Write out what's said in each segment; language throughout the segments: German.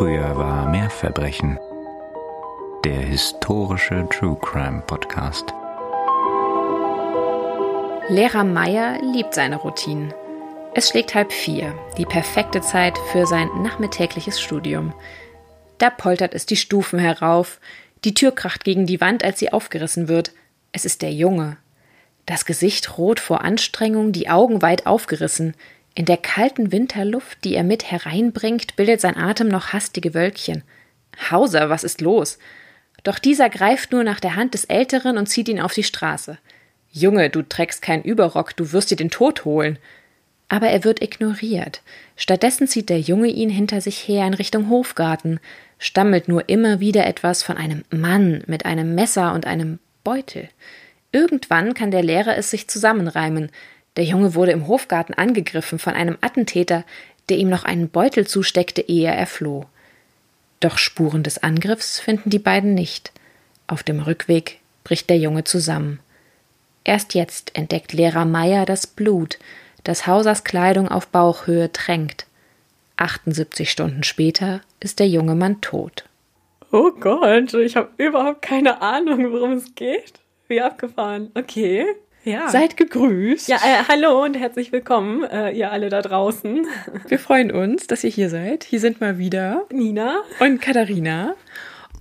Früher war mehr Verbrechen. Der historische True Crime Podcast. Lehrer Meier liebt seine Routinen. Es schlägt halb vier, die perfekte Zeit für sein nachmittägliches Studium. Da poltert es die Stufen herauf, die Tür kracht gegen die Wand, als sie aufgerissen wird. Es ist der Junge. Das Gesicht rot vor Anstrengung, die Augen weit aufgerissen. In der kalten Winterluft, die er mit hereinbringt, bildet sein Atem noch hastige Wölkchen. Hauser, was ist los? Doch dieser greift nur nach der Hand des Älteren und zieht ihn auf die Straße. Junge, du trägst keinen Überrock, du wirst dir den Tod holen. Aber er wird ignoriert. Stattdessen zieht der Junge ihn hinter sich her in Richtung Hofgarten, stammelt nur immer wieder etwas von einem Mann mit einem Messer und einem Beutel. Irgendwann kann der Lehrer es sich zusammenreimen. Der Junge wurde im Hofgarten angegriffen von einem Attentäter, der ihm noch einen Beutel zusteckte, ehe er floh. Doch Spuren des Angriffs finden die beiden nicht. Auf dem Rückweg bricht der Junge zusammen. Erst jetzt entdeckt Lehrer Meier das Blut, das Hausers Kleidung auf Bauchhöhe tränkt. 78 Stunden später ist der junge Mann tot. Oh Gott, ich habe überhaupt keine Ahnung, worum es geht. Wie abgefahren. Okay. Ja. Seid gegrüßt. Ja, äh, hallo und herzlich willkommen, äh, ihr alle da draußen. Wir freuen uns, dass ihr hier seid. Hier sind mal wieder Nina und Katharina.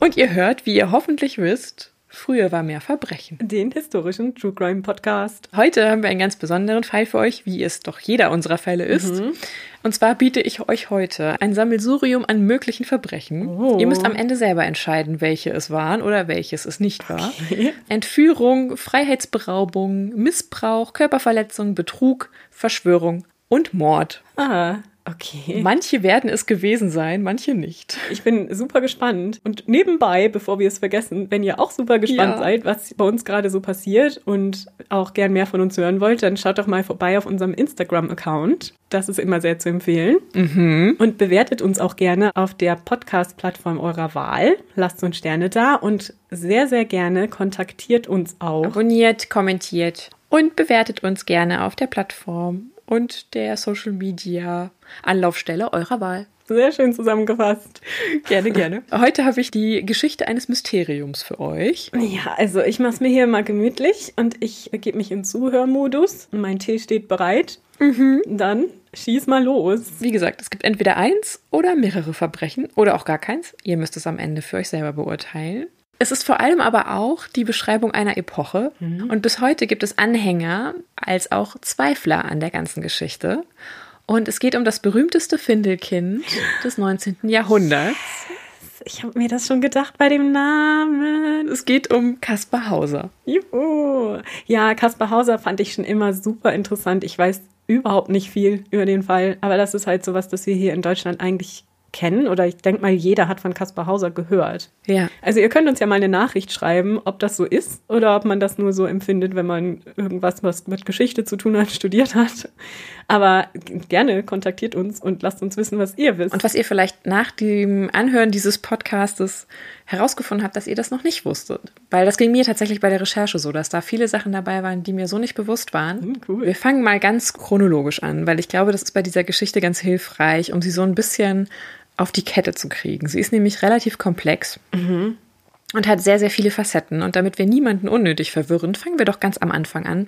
Und ihr hört, wie ihr hoffentlich wisst, Früher war mehr Verbrechen. Den historischen True Crime Podcast. Heute haben wir einen ganz besonderen Fall für euch, wie es doch jeder unserer Fälle ist. Mhm. Und zwar biete ich euch heute ein Sammelsurium an möglichen Verbrechen. Oh. Ihr müsst am Ende selber entscheiden, welche es waren oder welches es nicht war. Okay. Entführung, Freiheitsberaubung, Missbrauch, Körperverletzung, Betrug, Verschwörung und Mord. Ah. Okay. Manche werden es gewesen sein, manche nicht. Ich bin super gespannt. Und nebenbei, bevor wir es vergessen, wenn ihr auch super gespannt ja. seid, was bei uns gerade so passiert und auch gern mehr von uns hören wollt, dann schaut doch mal vorbei auf unserem Instagram-Account. Das ist immer sehr zu empfehlen. Mhm. Und bewertet uns auch gerne auf der Podcast-Plattform eurer Wahl. Lasst uns Sterne da und sehr, sehr gerne kontaktiert uns auch. Abonniert, kommentiert und bewertet uns gerne auf der Plattform und der Social Media Anlaufstelle eurer Wahl. Sehr schön zusammengefasst. Gerne, gerne. Heute habe ich die Geschichte eines Mysteriums für euch. Ja, also ich mache es mir hier mal gemütlich und ich gebe mich in Zuhörmodus. Mein Tee steht bereit. Mhm. Dann schieß mal los. Wie gesagt, es gibt entweder eins oder mehrere Verbrechen oder auch gar keins. Ihr müsst es am Ende für euch selber beurteilen. Es ist vor allem aber auch die Beschreibung einer Epoche. Mhm. Und bis heute gibt es Anhänger als auch Zweifler an der ganzen Geschichte. Und es geht um das berühmteste Findelkind des 19. Jahrhunderts. Ich habe mir das schon gedacht bei dem Namen. Es geht um Kaspar Hauser. Juhu. Ja, Kaspar Hauser fand ich schon immer super interessant. Ich weiß überhaupt nicht viel über den Fall, aber das ist halt sowas, das wir hier in Deutschland eigentlich kennen oder ich denke mal, jeder hat von Kaspar Hauser gehört. Ja. Also ihr könnt uns ja mal eine Nachricht schreiben, ob das so ist oder ob man das nur so empfindet, wenn man irgendwas, was mit Geschichte zu tun hat, studiert hat. Aber gerne kontaktiert uns und lasst uns wissen, was ihr wisst. Und was ihr vielleicht nach dem Anhören dieses Podcastes herausgefunden habt, dass ihr das noch nicht wusstet. Weil das ging mir tatsächlich bei der Recherche so, dass da viele Sachen dabei waren, die mir so nicht bewusst waren. Hm, cool. Wir fangen mal ganz chronologisch an, weil ich glaube, das ist bei dieser Geschichte ganz hilfreich, um sie so ein bisschen auf die Kette zu kriegen. Sie ist nämlich relativ komplex. Mhm und hat sehr, sehr viele Facetten. Und damit wir niemanden unnötig verwirren, fangen wir doch ganz am Anfang an.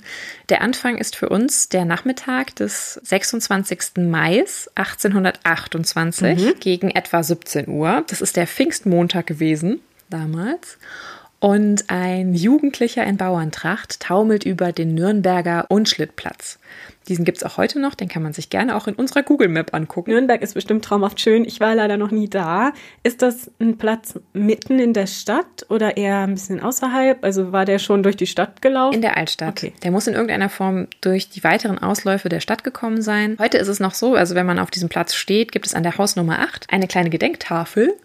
Der Anfang ist für uns der Nachmittag des 26. Mai 1828 mhm. gegen etwa 17 Uhr. Das ist der Pfingstmontag gewesen damals. Und ein Jugendlicher in Bauerntracht taumelt über den Nürnberger Unschlittplatz. Diesen gibt es auch heute noch, den kann man sich gerne auch in unserer Google Map angucken. Nürnberg ist bestimmt traumhaft schön. Ich war leider noch nie da. Ist das ein Platz mitten in der Stadt oder eher ein bisschen außerhalb? Also war der schon durch die Stadt gelaufen? In der Altstadt. Okay. Der muss in irgendeiner Form durch die weiteren Ausläufe der Stadt gekommen sein. Heute ist es noch so, also wenn man auf diesem Platz steht, gibt es an der Hausnummer 8 eine kleine Gedenktafel,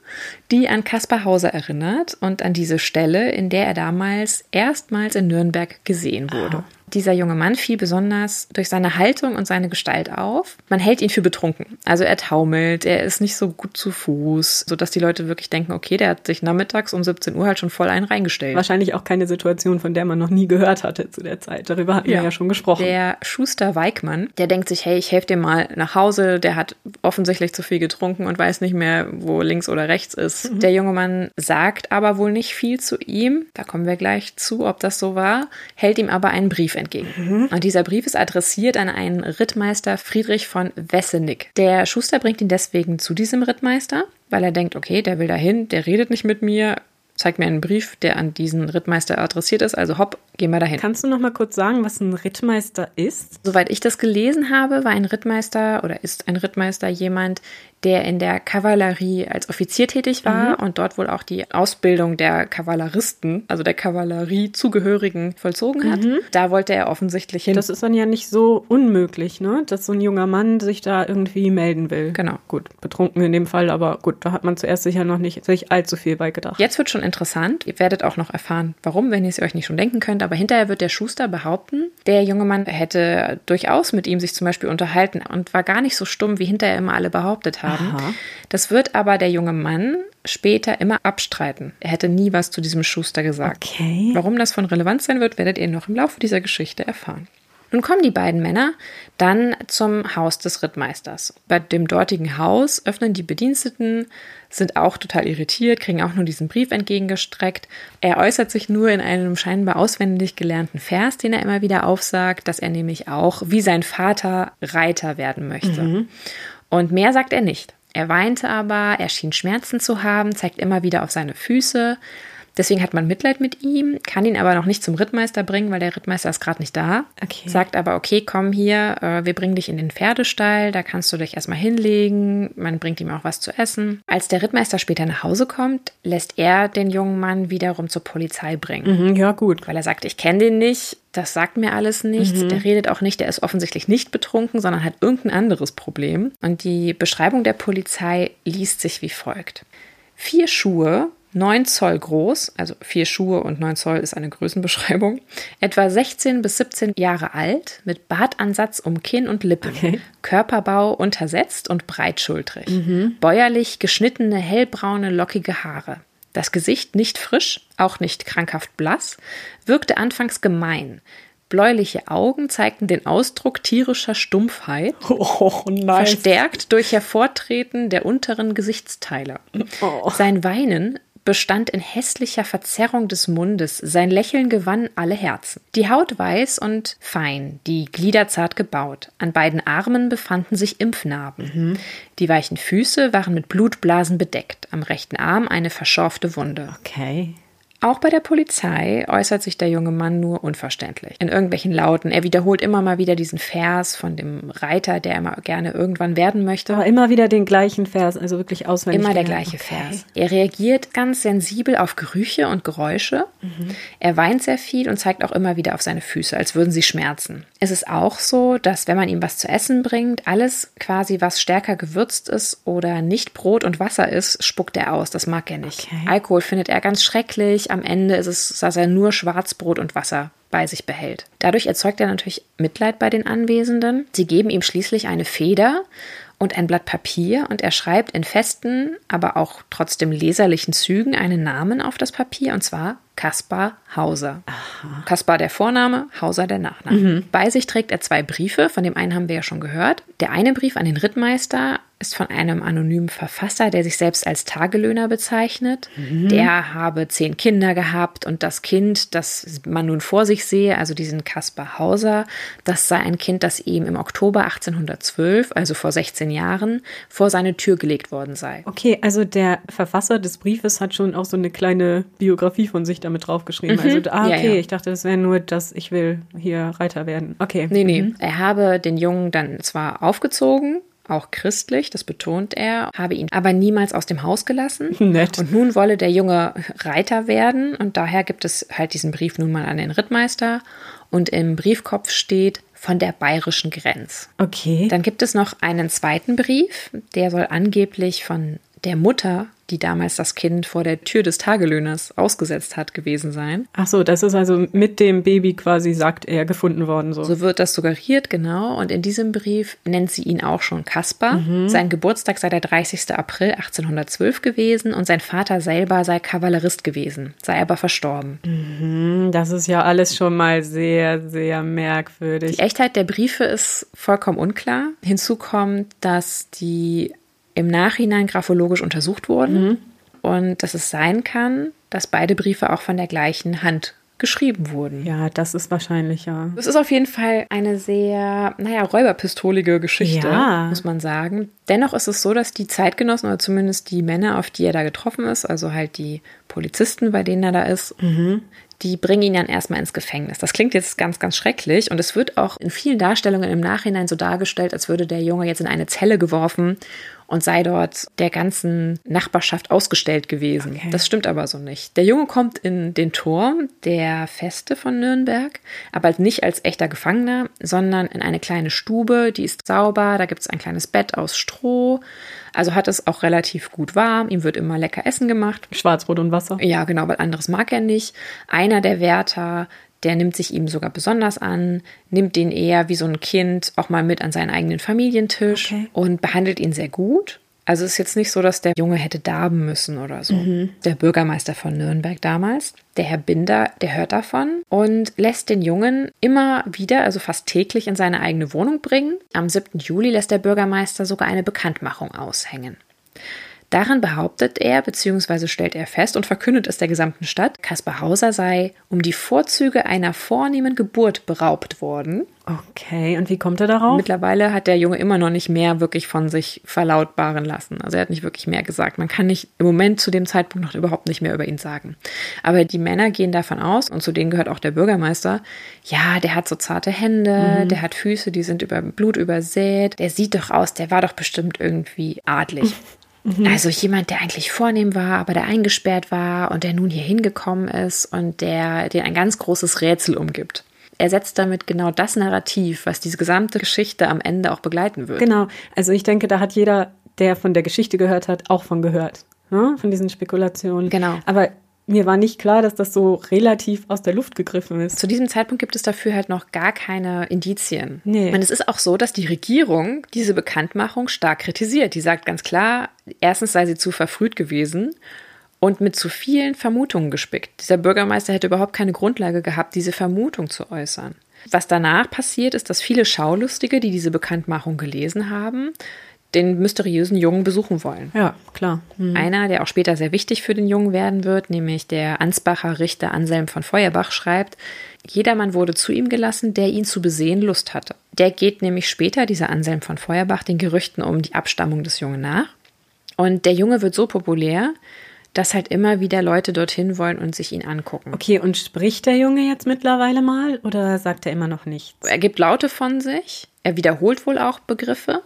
die an Kaspar Hauser erinnert und an diese Stelle, in der er damals erstmals in Nürnberg gesehen wurde. Ah. Dieser junge Mann fiel besonders durch seine Haltung und seine Gestalt auf. Man hält ihn für betrunken. Also er taumelt, er ist nicht so gut zu Fuß, sodass die Leute wirklich denken, okay, der hat sich nachmittags um 17 Uhr halt schon voll einen reingestellt. Wahrscheinlich auch keine Situation, von der man noch nie gehört hatte zu der Zeit. Darüber hatten ja. wir ja schon gesprochen. Der Schuster Weikmann, der denkt sich, hey, ich helfe dir mal nach Hause. Der hat offensichtlich zu viel getrunken und weiß nicht mehr, wo links oder rechts ist. Mhm. Der junge Mann sagt aber wohl nicht viel zu ihm. Da kommen wir gleich zu, ob das so war. Hält ihm aber einen Brief entgegen. Mhm. Und dieser Brief ist adressiert an einen Rittmeister Friedrich von Wessenick. Der Schuster bringt ihn deswegen zu diesem Rittmeister, weil er denkt, okay, der will dahin, der redet nicht mit mir, zeigt mir einen Brief, der an diesen Rittmeister adressiert ist. Also hopp, gehen wir dahin. Kannst du noch mal kurz sagen, was ein Rittmeister ist? Soweit ich das gelesen habe, war ein Rittmeister oder ist ein Rittmeister jemand, der in der Kavallerie als Offizier tätig war mhm. und dort wohl auch die Ausbildung der Kavalleristen, also der Kavalleriezugehörigen, vollzogen hat. Mhm. Da wollte er offensichtlich hin. Das ist dann ja nicht so unmöglich, ne? dass so ein junger Mann sich da irgendwie melden will. Genau. Gut, betrunken in dem Fall, aber gut, da hat man zuerst sicher noch nicht sich allzu viel bei gedacht. Jetzt wird schon interessant. Ihr werdet auch noch erfahren, warum, wenn ihr es euch nicht schon denken könnt. Aber hinterher wird der Schuster behaupten, der junge Mann hätte durchaus mit ihm sich zum Beispiel unterhalten und war gar nicht so stumm, wie hinterher immer alle behauptet haben haben. Aha. Das wird aber der junge Mann später immer abstreiten. Er hätte nie was zu diesem Schuster gesagt. Okay. Warum das von Relevanz sein wird, werdet ihr noch im Laufe dieser Geschichte erfahren. Nun kommen die beiden Männer dann zum Haus des Rittmeisters. Bei dem dortigen Haus öffnen die Bediensteten, sind auch total irritiert, kriegen auch nur diesen Brief entgegengestreckt. Er äußert sich nur in einem scheinbar auswendig gelernten Vers, den er immer wieder aufsagt, dass er nämlich auch wie sein Vater Reiter werden möchte. Mhm. Und mehr sagt er nicht. Er weinte aber, er schien Schmerzen zu haben, zeigt immer wieder auf seine Füße. Deswegen hat man Mitleid mit ihm, kann ihn aber noch nicht zum Rittmeister bringen, weil der Rittmeister ist gerade nicht da. Okay. Sagt aber, okay, komm hier, äh, wir bringen dich in den Pferdestall, da kannst du dich erstmal hinlegen, man bringt ihm auch was zu essen. Als der Rittmeister später nach Hause kommt, lässt er den jungen Mann wiederum zur Polizei bringen. Mhm, ja, gut. Weil er sagt, ich kenne den nicht, das sagt mir alles nichts. Mhm. Der redet auch nicht, der ist offensichtlich nicht betrunken, sondern hat irgendein anderes Problem. Und die Beschreibung der Polizei liest sich wie folgt. Vier Schuhe 9 Zoll groß, also vier Schuhe und 9 Zoll ist eine Größenbeschreibung, etwa 16 bis 17 Jahre alt, mit Bartansatz um Kinn und Lippen, okay. Körperbau untersetzt und breitschultrig, mhm. bäuerlich geschnittene, hellbraune, lockige Haare. Das Gesicht nicht frisch, auch nicht krankhaft blass, wirkte anfangs gemein. Bläuliche Augen zeigten den Ausdruck tierischer Stumpfheit, oh, nice. verstärkt durch Hervortreten der unteren Gesichtsteile. Oh. Sein Weinen bestand in hässlicher Verzerrung des Mundes, sein Lächeln gewann alle Herzen. Die Haut weiß und fein, die Glieder zart gebaut. An beiden Armen befanden sich Impfnarben. Mhm. Die weichen Füße waren mit Blutblasen bedeckt, am rechten Arm eine verschorfte Wunde. Okay. Auch bei der Polizei äußert sich der junge Mann nur unverständlich. In irgendwelchen Lauten. Er wiederholt immer mal wieder diesen Vers von dem Reiter, der immer gerne irgendwann werden möchte. Aber immer wieder den gleichen Vers, also wirklich auswendig. Immer der gleiche okay. Vers. Er reagiert ganz sensibel auf Gerüche und Geräusche. Mhm. Er weint sehr viel und zeigt auch immer wieder auf seine Füße, als würden sie schmerzen. Es ist auch so, dass wenn man ihm was zu essen bringt, alles quasi, was stärker gewürzt ist oder nicht Brot und Wasser ist, spuckt er aus. Das mag er nicht. Okay. Alkohol findet er ganz schrecklich am Ende ist es, dass er nur Schwarzbrot und Wasser bei sich behält. Dadurch erzeugt er natürlich Mitleid bei den Anwesenden. Sie geben ihm schließlich eine Feder und ein Blatt Papier und er schreibt in festen, aber auch trotzdem leserlichen Zügen einen Namen auf das Papier und zwar Kaspar Hauser. Aha. Kaspar der Vorname, Hauser der Nachname. Mhm. Bei sich trägt er zwei Briefe, von dem einen haben wir ja schon gehört. Der eine Brief an den Rittmeister ist von einem anonymen Verfasser, der sich selbst als Tagelöhner bezeichnet. Mhm. Der habe zehn Kinder gehabt und das Kind, das man nun vor sich sehe, also diesen Kaspar Hauser, das sei ein Kind, das ihm im Oktober 1812, also vor 16 Jahren, vor seine Tür gelegt worden sei. Okay, also der Verfasser des Briefes hat schon auch so eine kleine Biografie von sich damit draufgeschrieben. Mhm. Also, ah, okay, ja, ja. ich dachte, das wäre nur, dass ich will hier Reiter werden. Okay. Nee, nee. Mhm. Er habe den Jungen dann zwar aufgezogen, auch christlich, das betont er, habe ihn aber niemals aus dem Haus gelassen. Nett. Und nun wolle der Junge Reiter werden und daher gibt es halt diesen Brief nun mal an den Rittmeister und im Briefkopf steht von der bayerischen Grenz. Okay. Dann gibt es noch einen zweiten Brief, der soll angeblich von der Mutter, die damals das Kind vor der Tür des Tagelöhners ausgesetzt hat, gewesen sein. Ach so, das ist also mit dem Baby quasi, sagt er, gefunden worden. So, so wird das suggeriert, genau. Und in diesem Brief nennt sie ihn auch schon Kaspar. Mhm. Sein Geburtstag sei der 30. April 1812 gewesen und sein Vater selber sei Kavallerist gewesen, sei aber verstorben. Mhm, das ist ja alles schon mal sehr, sehr merkwürdig. Die Echtheit der Briefe ist vollkommen unklar. Hinzu kommt, dass die im Nachhinein graphologisch untersucht wurden mhm. und dass es sein kann, dass beide Briefe auch von der gleichen Hand geschrieben wurden. Ja, das ist wahrscheinlich, ja. Es ist auf jeden Fall eine sehr, naja, räuberpistolige Geschichte, ja. muss man sagen. Dennoch ist es so, dass die Zeitgenossen oder zumindest die Männer, auf die er da getroffen ist, also halt die Polizisten, bei denen er da ist, mhm die bringen ihn dann erstmal ins Gefängnis. Das klingt jetzt ganz, ganz schrecklich und es wird auch in vielen Darstellungen im Nachhinein so dargestellt, als würde der Junge jetzt in eine Zelle geworfen und sei dort der ganzen Nachbarschaft ausgestellt gewesen. Okay. Das stimmt aber so nicht. Der Junge kommt in den Turm der Feste von Nürnberg, aber nicht als echter Gefangener, sondern in eine kleine Stube, die ist sauber, da gibt es ein kleines Bett aus Stroh. Also hat es auch relativ gut warm. Ihm wird immer lecker Essen gemacht. Schwarzbrot und Wasser. Ja, genau, weil anderes mag er nicht. Einer der Wärter der nimmt sich ihm sogar besonders an, nimmt ihn eher wie so ein Kind auch mal mit an seinen eigenen Familientisch okay. und behandelt ihn sehr gut. Also es ist jetzt nicht so, dass der Junge hätte darben müssen oder so. Mhm. Der Bürgermeister von Nürnberg damals, der Herr Binder, der hört davon und lässt den Jungen immer wieder, also fast täglich, in seine eigene Wohnung bringen. Am 7. Juli lässt der Bürgermeister sogar eine Bekanntmachung aushängen. Darin behauptet er bzw. stellt er fest und verkündet es der gesamten Stadt, Kaspar Hauser sei um die Vorzüge einer vornehmen Geburt beraubt worden. Okay, und wie kommt er darauf? Mittlerweile hat der Junge immer noch nicht mehr wirklich von sich verlautbaren lassen. Also er hat nicht wirklich mehr gesagt. Man kann nicht im Moment zu dem Zeitpunkt noch überhaupt nicht mehr über ihn sagen. Aber die Männer gehen davon aus, und zu denen gehört auch der Bürgermeister, ja, der hat so zarte Hände, mhm. der hat Füße, die sind über Blut übersät, der sieht doch aus, der war doch bestimmt irgendwie adlig. Mhm. Also jemand, der eigentlich vornehm war, aber der eingesperrt war und der nun hier hingekommen ist und der den ein ganz großes Rätsel umgibt. Er setzt damit genau das Narrativ, was diese gesamte Geschichte am Ende auch begleiten wird. Genau. Also ich denke, da hat jeder, der von der Geschichte gehört hat, auch von gehört. Ne? Von diesen Spekulationen. Genau. Aber mir war nicht klar, dass das so relativ aus der Luft gegriffen ist. Zu diesem Zeitpunkt gibt es dafür halt noch gar keine Indizien. Nee. Und es ist auch so, dass die Regierung diese Bekanntmachung stark kritisiert. Die sagt ganz klar, erstens sei sie zu verfrüht gewesen und mit zu vielen Vermutungen gespickt. Dieser Bürgermeister hätte überhaupt keine Grundlage gehabt, diese Vermutung zu äußern. Was danach passiert, ist, dass viele Schaulustige, die diese Bekanntmachung gelesen haben, den mysteriösen Jungen besuchen wollen. Ja, klar. Mhm. Einer, der auch später sehr wichtig für den Jungen werden wird, nämlich der Ansbacher Richter Anselm von Feuerbach, schreibt, jedermann wurde zu ihm gelassen, der ihn zu besehen Lust hatte. Der geht nämlich später, dieser Anselm von Feuerbach, den Gerüchten um die Abstammung des Jungen nach. Und der Junge wird so populär, dass halt immer wieder Leute dorthin wollen und sich ihn angucken. Okay, und spricht der Junge jetzt mittlerweile mal oder sagt er immer noch nichts? Er gibt Laute von sich, er wiederholt wohl auch Begriffe,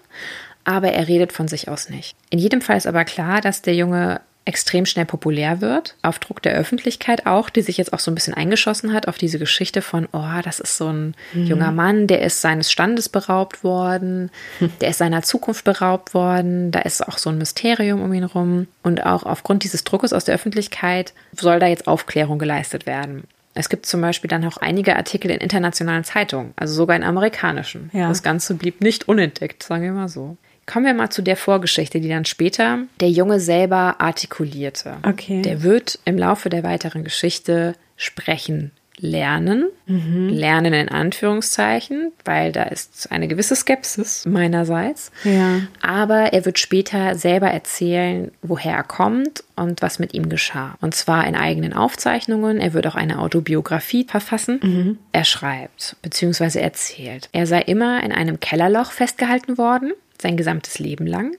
aber er redet von sich aus nicht. In jedem Fall ist aber klar, dass der Junge extrem schnell populär wird, auf Druck der Öffentlichkeit auch, die sich jetzt auch so ein bisschen eingeschossen hat auf diese Geschichte von, oh, das ist so ein mhm. junger Mann, der ist seines Standes beraubt worden, hm. der ist seiner Zukunft beraubt worden, da ist auch so ein Mysterium um ihn rum und auch aufgrund dieses Druckes aus der Öffentlichkeit soll da jetzt Aufklärung geleistet werden. Es gibt zum Beispiel dann auch einige Artikel in internationalen Zeitungen, also sogar in amerikanischen. Ja. Das Ganze blieb nicht unentdeckt, sagen wir mal so. Kommen wir mal zu der Vorgeschichte, die dann später der Junge selber artikulierte. Okay. Der wird im Laufe der weiteren Geschichte sprechen lernen. Mhm. Lernen in Anführungszeichen, weil da ist eine gewisse Skepsis meinerseits. Ja. Aber er wird später selber erzählen, woher er kommt und was mit ihm geschah. Und zwar in eigenen Aufzeichnungen. Er wird auch eine Autobiografie verfassen. Mhm. Er schreibt bzw. erzählt. Er sei immer in einem Kellerloch festgehalten worden sein gesamtes Leben lang.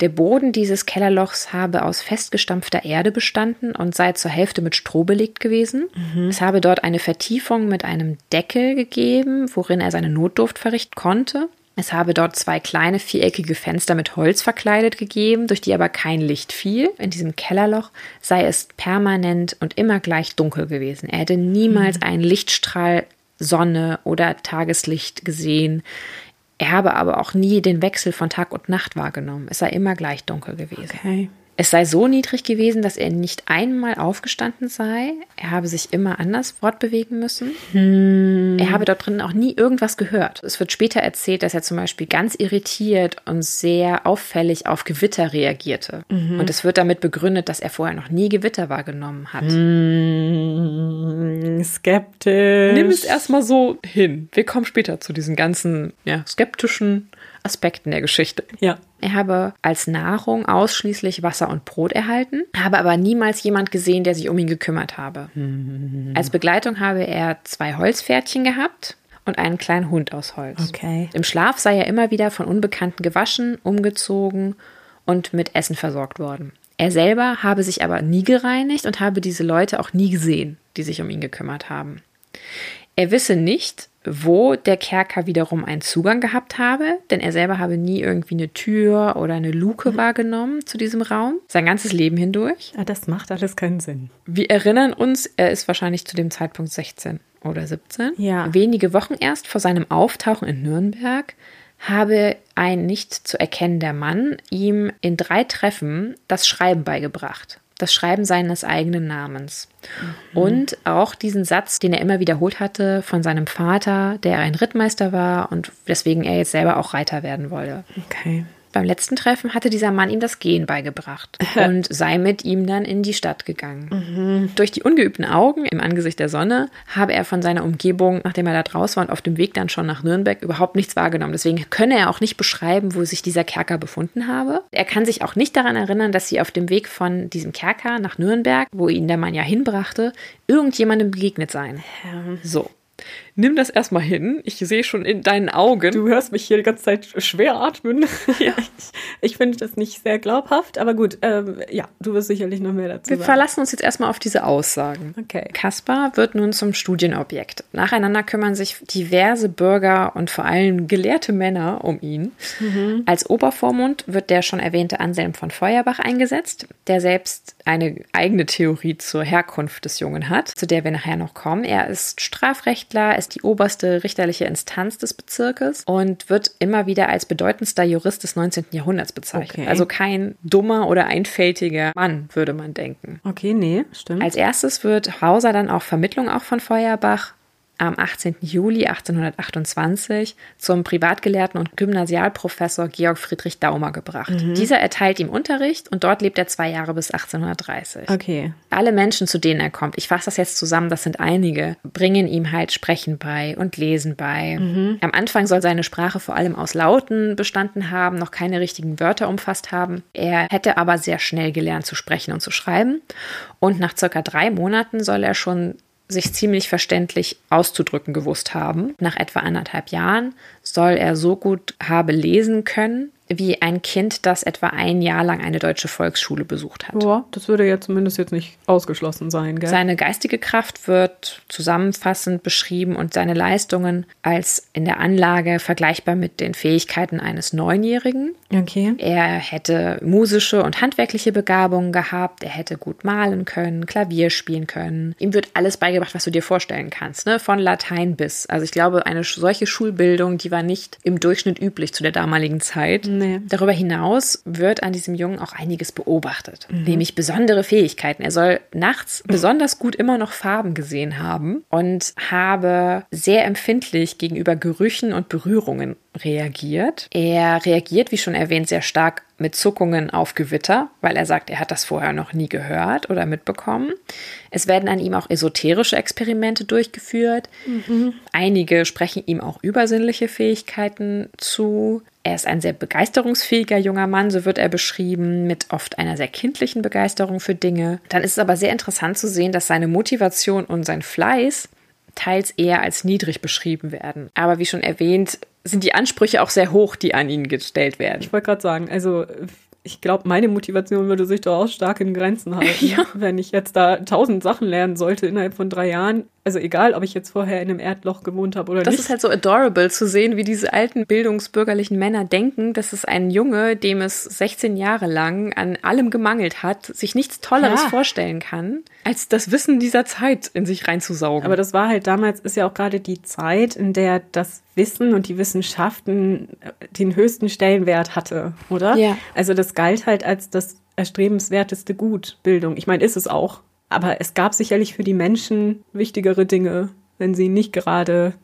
Der Boden dieses Kellerlochs habe aus festgestampfter Erde bestanden und sei zur Hälfte mit Stroh belegt gewesen. Mhm. Es habe dort eine Vertiefung mit einem Deckel gegeben, worin er seine Notdurft verrichten konnte. Es habe dort zwei kleine viereckige Fenster mit Holz verkleidet gegeben, durch die aber kein Licht fiel. In diesem Kellerloch sei es permanent und immer gleich dunkel gewesen. Er hätte niemals mhm. einen Lichtstrahl Sonne oder Tageslicht gesehen. Er habe aber auch nie den Wechsel von Tag und Nacht wahrgenommen. Es sei immer gleich dunkel gewesen. Okay. Es sei so niedrig gewesen, dass er nicht einmal aufgestanden sei. Er habe sich immer anders fortbewegen müssen. Hm. Er habe dort drin auch nie irgendwas gehört. Es wird später erzählt, dass er zum Beispiel ganz irritiert und sehr auffällig auf Gewitter reagierte. Mhm. Und es wird damit begründet, dass er vorher noch nie Gewitter wahrgenommen hat. Hm, skeptisch. Nimm es erstmal so hin. Wir kommen später zu diesen ganzen ja, skeptischen Aspekten der Geschichte. Ja. Er habe als Nahrung ausschließlich Wasser und Brot erhalten, habe aber niemals jemand gesehen, der sich um ihn gekümmert habe. Als Begleitung habe er zwei Holzpferdchen gehabt und einen kleinen Hund aus Holz. Okay. Im Schlaf sei er immer wieder von Unbekannten gewaschen, umgezogen und mit Essen versorgt worden. Er selber habe sich aber nie gereinigt und habe diese Leute auch nie gesehen, die sich um ihn gekümmert haben. Er wisse nicht, wo der Kerker wiederum einen Zugang gehabt habe, denn er selber habe nie irgendwie eine Tür oder eine Luke wahrgenommen zu diesem Raum, sein ganzes Leben hindurch. Ja, das macht alles keinen Sinn. Wir erinnern uns, er ist wahrscheinlich zu dem Zeitpunkt 16 oder 17. Ja. Wenige Wochen erst vor seinem Auftauchen in Nürnberg habe ein nicht zu erkennender Mann ihm in drei Treffen das Schreiben beigebracht. Das Schreiben seines eigenen Namens. Und auch diesen Satz, den er immer wiederholt hatte von seinem Vater, der ein Rittmeister war und weswegen er jetzt selber auch Reiter werden wollte. Okay. Beim letzten Treffen hatte dieser Mann ihm das Gehen beigebracht und sei mit ihm dann in die Stadt gegangen. Durch die ungeübten Augen im Angesicht der Sonne habe er von seiner Umgebung, nachdem er da draußen war und auf dem Weg dann schon nach Nürnberg, überhaupt nichts wahrgenommen. Deswegen könne er auch nicht beschreiben, wo sich dieser Kerker befunden habe. Er kann sich auch nicht daran erinnern, dass sie auf dem Weg von diesem Kerker nach Nürnberg, wo ihn der Mann ja hinbrachte, irgendjemandem begegnet seien. So. Nimm das erstmal hin. Ich sehe schon in deinen Augen. Du hörst mich hier die ganze Zeit schwer atmen. Ja. Ich, ich finde das nicht sehr glaubhaft, aber gut, ähm, ja, du wirst sicherlich noch mehr dazu Wir sagen. verlassen uns jetzt erstmal auf diese Aussagen. Okay. Kaspar wird nun zum Studienobjekt. Nacheinander kümmern sich diverse Bürger und vor allem gelehrte Männer um ihn. Als Obervormund wird der schon erwähnte Anselm von Feuerbach eingesetzt, der selbst eine eigene Theorie zur Herkunft des Jungen hat, zu der wir nachher noch kommen. Er ist Strafrechtler, ist die oberste richterliche Instanz des Bezirkes und wird immer wieder als bedeutendster Jurist des 19. Jahrhunderts bezeichnet. Okay. Also kein dummer oder einfältiger Mann, würde man denken. Okay, nee, stimmt. Als erstes wird Hauser dann auf Vermittlung auch von Feuerbach am 18. Juli 1828 zum Privatgelehrten und Gymnasialprofessor Georg Friedrich Daumer gebracht. Dieser erteilt ihm Unterricht und dort lebt er zwei Jahre bis 1830. okay. Alle Menschen, zu denen er kommt, ich fasse das jetzt zusammen, das sind einige, bringen ihm halt Sprechen bei und Lesen bei. Am Anfang soll seine Sprache vor allem aus Lauten bestanden haben, noch keine richtigen Wörter umfasst haben. Er hätte aber sehr schnell gelernt zu sprechen und zu schreiben. Und nach circa drei Monaten soll er schon sich ziemlich verständlich auszudrücken gewusst haben. Nach etwa anderthalb Jahren soll er so gut habe lesen können, wie ein Kind, das etwa ein Jahr lang eine deutsche Volksschule besucht hat. Ja, das würde ja zumindest jetzt nicht ausgeschlossen sein, gell? Seine geistige Kraft wird zusammenfassend beschrieben und seine Leistungen als in der Anlage vergleichbar mit den Fähigkeiten eines Neunjährigen. okay. Er hätte musische und handwerkliche Begabungen gehabt, er hätte gut malen können, Klavier spielen können. Ihm wird alles beigebracht, was du dir vorstellen kannst, ne? von Latein bis. Also ich glaube, eine solche Schulbildung, die war nicht im Durchschnitt üblich zu der damaligen Zeit. Nee. Darüber hinaus wird an diesem Jungen auch einiges beobachtet, nämlich besondere Fähigkeiten. Er soll nachts besonders gut immer noch Farben gesehen haben und habe sehr empfindlich gegenüber Gerüchen und Berührungen reagiert. Er reagiert, wie schon erwähnt, sehr stark mit Zuckungen auf Gewitter, weil er sagt, er hat das vorher noch nie gehört oder mitbekommen. Es werden an ihm auch esoterische Experimente durchgeführt. Einige sprechen ihm auch übersinnliche Fähigkeiten zu. Er ist ein sehr begeisterungsfähiger junger Mann, so wird er beschrieben, mit oft einer sehr kindlichen Begeisterung für Dinge. Dann ist es aber sehr interessant zu sehen, dass seine Motivation und sein Fleiß teils eher als niedrig beschrieben werden. Aber wie schon erwähnt, sind die Ansprüche auch sehr hoch, die an ihn gestellt werden. Ich wollte gerade sagen, also ich glaube, meine Motivation würde sich doch auch stark in Grenzen halten, Ja. wenn ich jetzt da tausend Sachen lernen sollte innerhalb von drei Jahren. Also egal, ob ich jetzt vorher in einem Erdloch gewohnt habe oder Das nicht. ist halt so adorable zu sehen, wie diese alten bildungsbürgerlichen Männer denken, dass es ein Junge, dem es 16 Jahre lang an allem gemangelt hat, sich nichts Tolleres Ja. vorstellen kann, als das Wissen dieser Zeit in sich reinzusaugen. Aber das war halt damals, ist ja auch gerade die Zeit, in der das Wissen und die Wissenschaften äh, den höchsten Stellenwert hatte, oder? Ja. Also das galt halt als das erstrebenswerteste Gut, Bildung. Ich meine, ist es auch. Aber es gab sicherlich für die Menschen wichtigere Dinge, wenn sie nicht gerade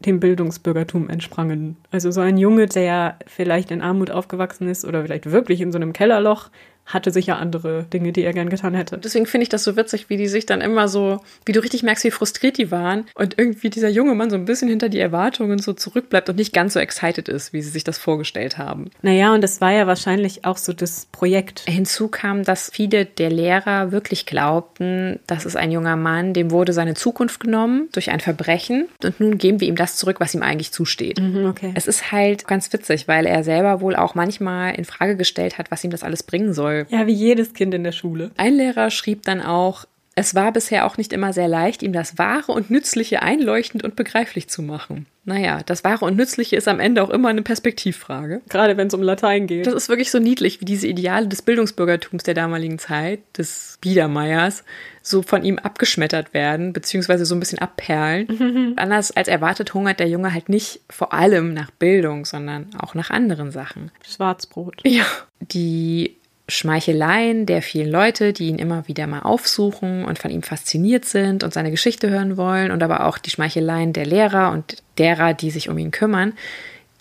dem Bildungsbürgertum entsprangen. Also so ein Junge, der vielleicht in Armut aufgewachsen ist oder vielleicht wirklich in so einem Kellerloch, hatte sicher andere Dinge, die er gern getan hätte. Deswegen finde ich das so witzig, wie die sich dann immer so, wie du richtig merkst, wie frustriert die waren und irgendwie dieser junge Mann so ein bisschen hinter die Erwartungen so zurückbleibt und nicht ganz so excited ist, wie sie sich das vorgestellt haben. Naja, und das war ja wahrscheinlich auch so das Projekt. Hinzu kam, dass viele der Lehrer wirklich glaubten, das ist ein junger Mann, dem wurde seine Zukunft genommen durch ein Verbrechen und nun geben wir ihm das zurück, was ihm eigentlich zusteht. Mhm, okay. Es ist halt ganz witzig, weil er selber wohl auch manchmal in Frage gestellt hat, was ihm das alles bringen soll ja, wie jedes Kind in der Schule. Ein Lehrer schrieb dann auch, es war bisher auch nicht immer sehr leicht, ihm das Wahre und Nützliche einleuchtend und begreiflich zu machen. Naja, das Wahre und Nützliche ist am Ende auch immer eine Perspektivfrage. Gerade wenn es um Latein geht. Das ist wirklich so niedlich, wie diese Ideale des Bildungsbürgertums der damaligen Zeit, des Biedermeiers, so von ihm abgeschmettert werden, beziehungsweise so ein bisschen abperlen. Mhm. Anders als erwartet hungert der Junge halt nicht vor allem nach Bildung, sondern auch nach anderen Sachen. Schwarzbrot. Ja. Die Schmeicheleien der vielen Leute, die ihn immer wieder mal aufsuchen und von ihm fasziniert sind und seine Geschichte hören wollen und aber auch die Schmeicheleien der Lehrer und derer, die sich um ihn kümmern,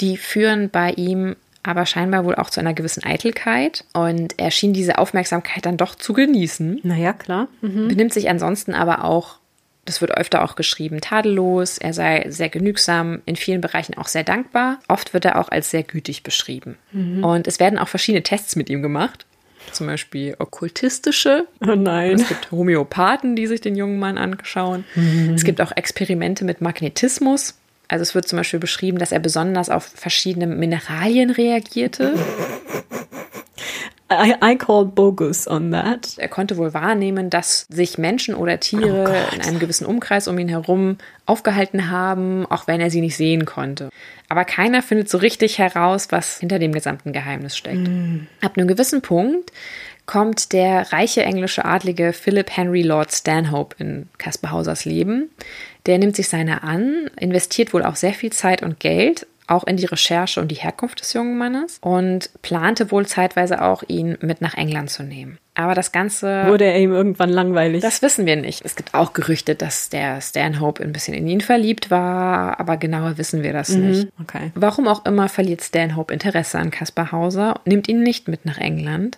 die führen bei ihm aber scheinbar wohl auch zu einer gewissen Eitelkeit und er schien diese Aufmerksamkeit dann doch zu genießen. Naja, klar. Mhm. Benimmt sich ansonsten aber auch das wird öfter auch geschrieben, tadellos, er sei sehr genügsam, in vielen Bereichen auch sehr dankbar. Oft wird er auch als sehr gütig beschrieben. Mhm. Und es werden auch verschiedene Tests mit ihm gemacht zum Beispiel okkultistische. Oh nein. Es gibt Homöopathen, die sich den jungen Mann anschauen. Mhm. Es gibt auch Experimente mit Magnetismus. Also es wird zum Beispiel beschrieben, dass er besonders auf verschiedene Mineralien reagierte. I, I call bogus on that. Er konnte wohl wahrnehmen, dass sich Menschen oder Tiere oh in einem gewissen Umkreis um ihn herum aufgehalten haben, auch wenn er sie nicht sehen konnte. Aber keiner findet so richtig heraus, was hinter dem gesamten Geheimnis steckt. Mm. Ab einem gewissen Punkt kommt der reiche englische Adlige Philip Henry Lord Stanhope in Caspar Hausers Leben. Der nimmt sich seiner an, investiert wohl auch sehr viel Zeit und Geld, auch in die Recherche und die Herkunft des jungen Mannes und plante wohl zeitweise auch, ihn mit nach England zu nehmen. Aber das Ganze. Wurde er ihm irgendwann langweilig? Das wissen wir nicht. Es gibt auch Gerüchte, dass der Stanhope ein bisschen in ihn verliebt war, aber genauer wissen wir das mhm, nicht. Okay. Warum auch immer verliert Stanhope Interesse an Caspar Hauser, nimmt ihn nicht mit nach England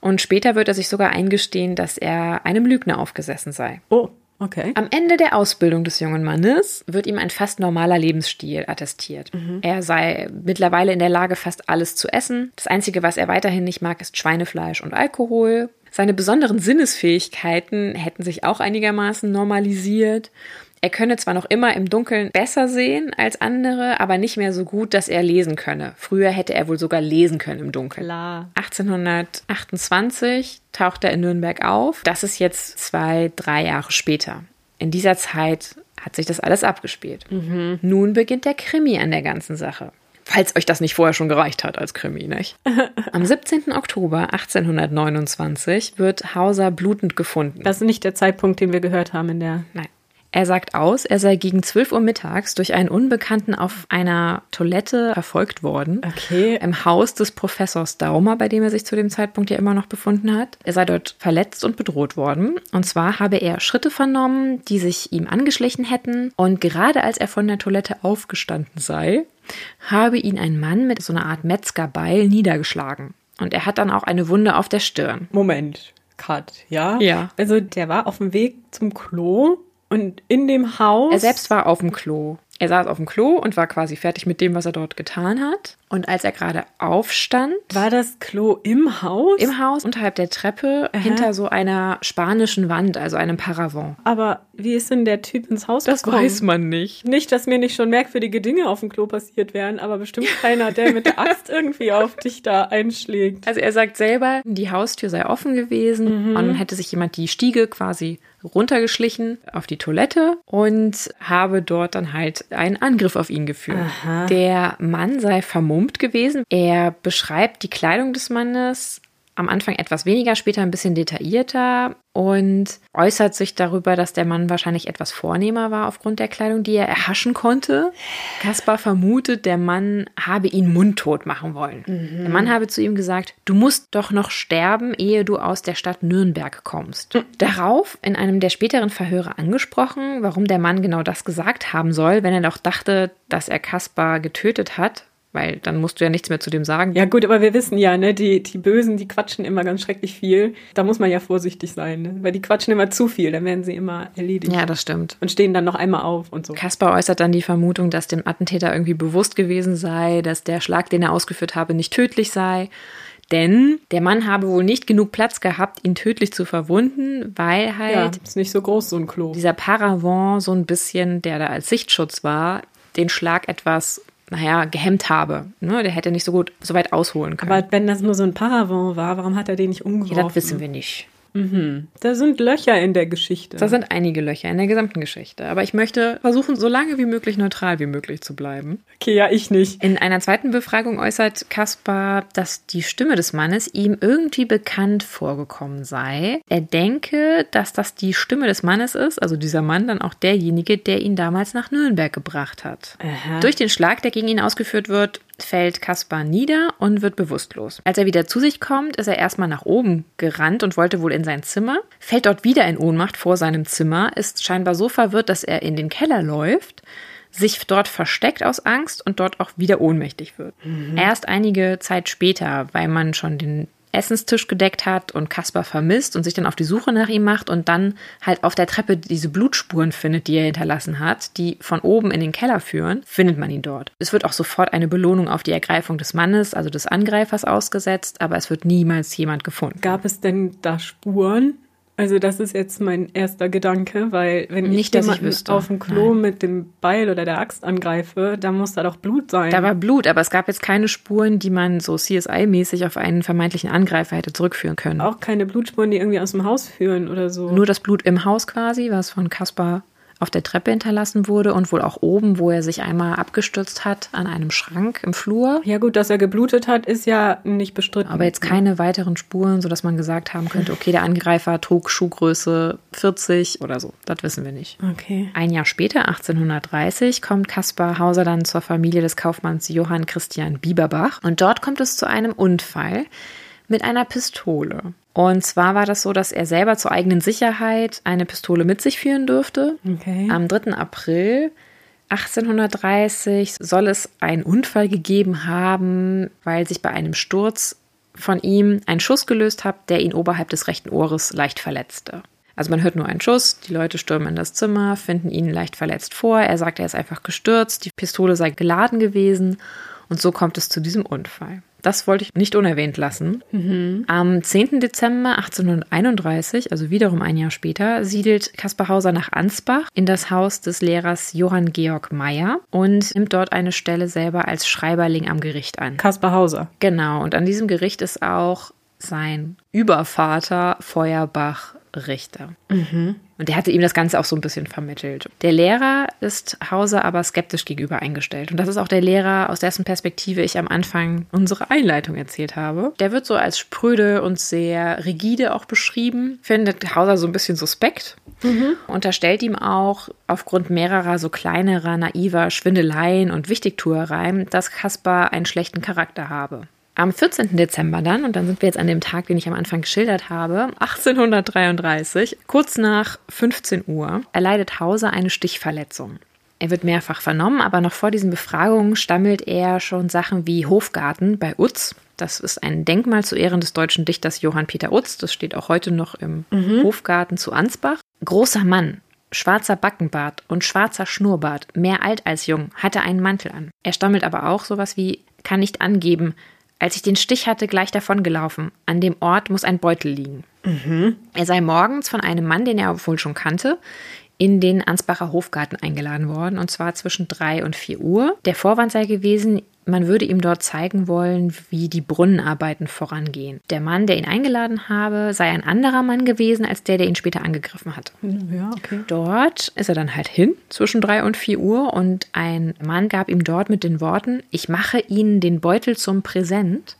und später wird er sich sogar eingestehen, dass er einem Lügner aufgesessen sei. Oh. Okay. Am Ende der Ausbildung des jungen Mannes wird ihm ein fast normaler Lebensstil attestiert. Mhm. Er sei mittlerweile in der Lage, fast alles zu essen. Das Einzige, was er weiterhin nicht mag, ist Schweinefleisch und Alkohol. Seine besonderen Sinnesfähigkeiten hätten sich auch einigermaßen normalisiert. Er könne zwar noch immer im Dunkeln besser sehen als andere, aber nicht mehr so gut, dass er lesen könne. Früher hätte er wohl sogar lesen können im Dunkeln. Klar. 1828 taucht er in Nürnberg auf. Das ist jetzt zwei, drei Jahre später. In dieser Zeit hat sich das alles abgespielt. Mhm. Nun beginnt der Krimi an der ganzen Sache. Falls euch das nicht vorher schon gereicht hat als Krimi, nicht? Am 17. Oktober 1829 wird Hauser blutend gefunden. Das ist nicht der Zeitpunkt, den wir gehört haben in der. Nein. Er sagt aus, er sei gegen 12 Uhr mittags durch einen Unbekannten auf einer Toilette verfolgt worden. Okay. Im Haus des Professors Daumer, bei dem er sich zu dem Zeitpunkt ja immer noch befunden hat. Er sei dort verletzt und bedroht worden. Und zwar habe er Schritte vernommen, die sich ihm angeschlichen hätten. Und gerade als er von der Toilette aufgestanden sei, habe ihn ein Mann mit so einer Art Metzgerbeil niedergeschlagen. Und er hat dann auch eine Wunde auf der Stirn. Moment. Cut, ja? Ja. Also der war auf dem Weg zum Klo und in dem Haus. Er selbst war auf dem Klo. Er saß auf dem Klo und war quasi fertig mit dem, was er dort getan hat. Und als er gerade aufstand. War das Klo im Haus? Im Haus, unterhalb der Treppe, Aha. hinter so einer spanischen Wand, also einem Paravent. Aber wie ist denn der Typ ins Haus das gekommen? Das weiß man nicht. Nicht, dass mir nicht schon merkwürdige Dinge auf dem Klo passiert wären, aber bestimmt keiner, der mit der Axt irgendwie auf dich da einschlägt. Also er sagt selber, die Haustür sei offen gewesen mhm. und hätte sich jemand die Stiege quasi runtergeschlichen auf die Toilette und habe dort dann halt einen Angriff auf ihn geführt. Aha. Der Mann sei vermummt gewesen. Er beschreibt die Kleidung des Mannes am Anfang etwas weniger, später ein bisschen detaillierter und äußert sich darüber, dass der Mann wahrscheinlich etwas vornehmer war aufgrund der Kleidung, die er erhaschen konnte. Kaspar vermutet, der Mann habe ihn mundtot machen wollen. Mhm. Der Mann habe zu ihm gesagt, du musst doch noch sterben, ehe du aus der Stadt Nürnberg kommst. Mhm. Darauf, in einem der späteren Verhöre angesprochen, warum der Mann genau das gesagt haben soll, wenn er doch dachte, dass er Kaspar getötet hat, weil dann musst du ja nichts mehr zu dem sagen. Ja gut, aber wir wissen ja, ne, die, die Bösen, die quatschen immer ganz schrecklich viel. Da muss man ja vorsichtig sein, ne? weil die quatschen immer zu viel, dann werden sie immer erledigt. Ja, das stimmt. Und stehen dann noch einmal auf und so. Kaspar äußert dann die Vermutung, dass dem Attentäter irgendwie bewusst gewesen sei, dass der Schlag, den er ausgeführt habe, nicht tödlich sei. Denn der Mann habe wohl nicht genug Platz gehabt, ihn tödlich zu verwunden, weil halt. Ja, ist nicht so groß, so ein Klo. Dieser Paravent so ein bisschen, der da als Sichtschutz war, den Schlag etwas naja, gehemmt habe. Ne? Der hätte nicht so gut so weit ausholen können. Aber wenn das nur so ein Paravent war, warum hat er den nicht umgeworfen? Ja, das wissen wir nicht. Mhm. Da sind Löcher in der Geschichte. Da sind einige Löcher in der gesamten Geschichte. Aber ich möchte versuchen, so lange wie möglich neutral wie möglich zu bleiben. Okay, ja, ich nicht. In einer zweiten Befragung äußert Kaspar, dass die Stimme des Mannes ihm irgendwie bekannt vorgekommen sei. Er denke, dass das die Stimme des Mannes ist, also dieser Mann dann auch derjenige, der ihn damals nach Nürnberg gebracht hat. Aha. Durch den Schlag, der gegen ihn ausgeführt wird, fällt Kaspar nieder und wird bewusstlos. Als er wieder zu sich kommt, ist er erstmal nach oben gerannt und wollte wohl in sein Zimmer, fällt dort wieder in Ohnmacht vor seinem Zimmer, ist scheinbar so verwirrt, dass er in den Keller läuft, sich dort versteckt aus Angst und dort auch wieder ohnmächtig wird. Mhm. Erst einige Zeit später, weil man schon den Essenstisch gedeckt hat und Kaspar vermisst und sich dann auf die Suche nach ihm macht und dann halt auf der Treppe diese Blutspuren findet, die er hinterlassen hat, die von oben in den Keller führen, findet man ihn dort. Es wird auch sofort eine Belohnung auf die Ergreifung des Mannes, also des Angreifers, ausgesetzt, aber es wird niemals jemand gefunden. Gab es denn da Spuren? Also das ist jetzt mein erster Gedanke, weil wenn Nicht, ich jemanden ich auf dem Klo Nein. mit dem Beil oder der Axt angreife, dann muss da doch Blut sein. Da war Blut, aber es gab jetzt keine Spuren, die man so CSI-mäßig auf einen vermeintlichen Angreifer hätte zurückführen können. Auch keine Blutspuren, die irgendwie aus dem Haus führen oder so. Nur das Blut im Haus quasi, was von Kaspar auf der Treppe hinterlassen wurde und wohl auch oben, wo er sich einmal abgestürzt hat, an einem Schrank im Flur. Ja gut, dass er geblutet hat, ist ja nicht bestritten. Aber jetzt keine weiteren Spuren, sodass man gesagt haben könnte, okay, der Angreifer trug Schuhgröße 40 oder so. Das wissen wir nicht. Okay. Ein Jahr später, 1830, kommt Kaspar Hauser dann zur Familie des Kaufmanns Johann Christian Bieberbach und dort kommt es zu einem Unfall mit einer Pistole. Und zwar war das so, dass er selber zur eigenen Sicherheit eine Pistole mit sich führen dürfte. Okay. Am 3. April 1830 soll es einen Unfall gegeben haben, weil sich bei einem Sturz von ihm ein Schuss gelöst hat, der ihn oberhalb des rechten Ohres leicht verletzte. Also man hört nur einen Schuss, die Leute stürmen in das Zimmer, finden ihn leicht verletzt vor. Er sagt, er ist einfach gestürzt, die Pistole sei geladen gewesen und so kommt es zu diesem Unfall. Das wollte ich nicht unerwähnt lassen. Mhm. Am 10. Dezember 1831, also wiederum ein Jahr später, siedelt Kaspar Hauser nach Ansbach in das Haus des Lehrers Johann Georg Meyer und nimmt dort eine Stelle selber als Schreiberling am Gericht an. Kaspar Hauser. Genau, und an diesem Gericht ist auch sein Übervater Feuerbach Richter. Mhm. Und der hatte ihm das Ganze auch so ein bisschen vermittelt. Der Lehrer ist Hauser aber skeptisch gegenüber eingestellt. Und das ist auch der Lehrer, aus dessen Perspektive ich am Anfang unsere Einleitung erzählt habe. Der wird so als spröde und sehr rigide auch beschrieben. Findet Hauser so ein bisschen suspekt. Mhm. Unterstellt ihm auch aufgrund mehrerer so kleinerer, naiver Schwindeleien und Wichtigtuereien, dass Kaspar einen schlechten Charakter habe. Am 14. Dezember dann, und dann sind wir jetzt an dem Tag, den ich am Anfang geschildert habe, 1833, kurz nach 15 Uhr, erleidet Hauser eine Stichverletzung. Er wird mehrfach vernommen, aber noch vor diesen Befragungen stammelt er schon Sachen wie Hofgarten bei Utz. Das ist ein Denkmal zu Ehren des deutschen Dichters Johann Peter Utz. Das steht auch heute noch im mhm. Hofgarten zu Ansbach. Großer Mann, schwarzer Backenbart und schwarzer Schnurrbart, mehr alt als jung, hatte einen Mantel an. Er stammelt aber auch sowas wie, kann nicht angeben, als ich den Stich hatte, gleich davongelaufen. An dem Ort muss ein Beutel liegen. Mhm. Er sei morgens von einem Mann, den er wohl schon kannte, in den Ansbacher Hofgarten eingeladen worden, und zwar zwischen drei und vier Uhr. Der Vorwand sei gewesen, man würde ihm dort zeigen wollen, wie die Brunnenarbeiten vorangehen. Der Mann, der ihn eingeladen habe, sei ein anderer Mann gewesen als der, der ihn später angegriffen hat. Ja, okay. Dort ist er dann halt hin, zwischen drei und vier Uhr, und ein Mann gab ihm dort mit den Worten: Ich mache Ihnen den Beutel zum Präsent.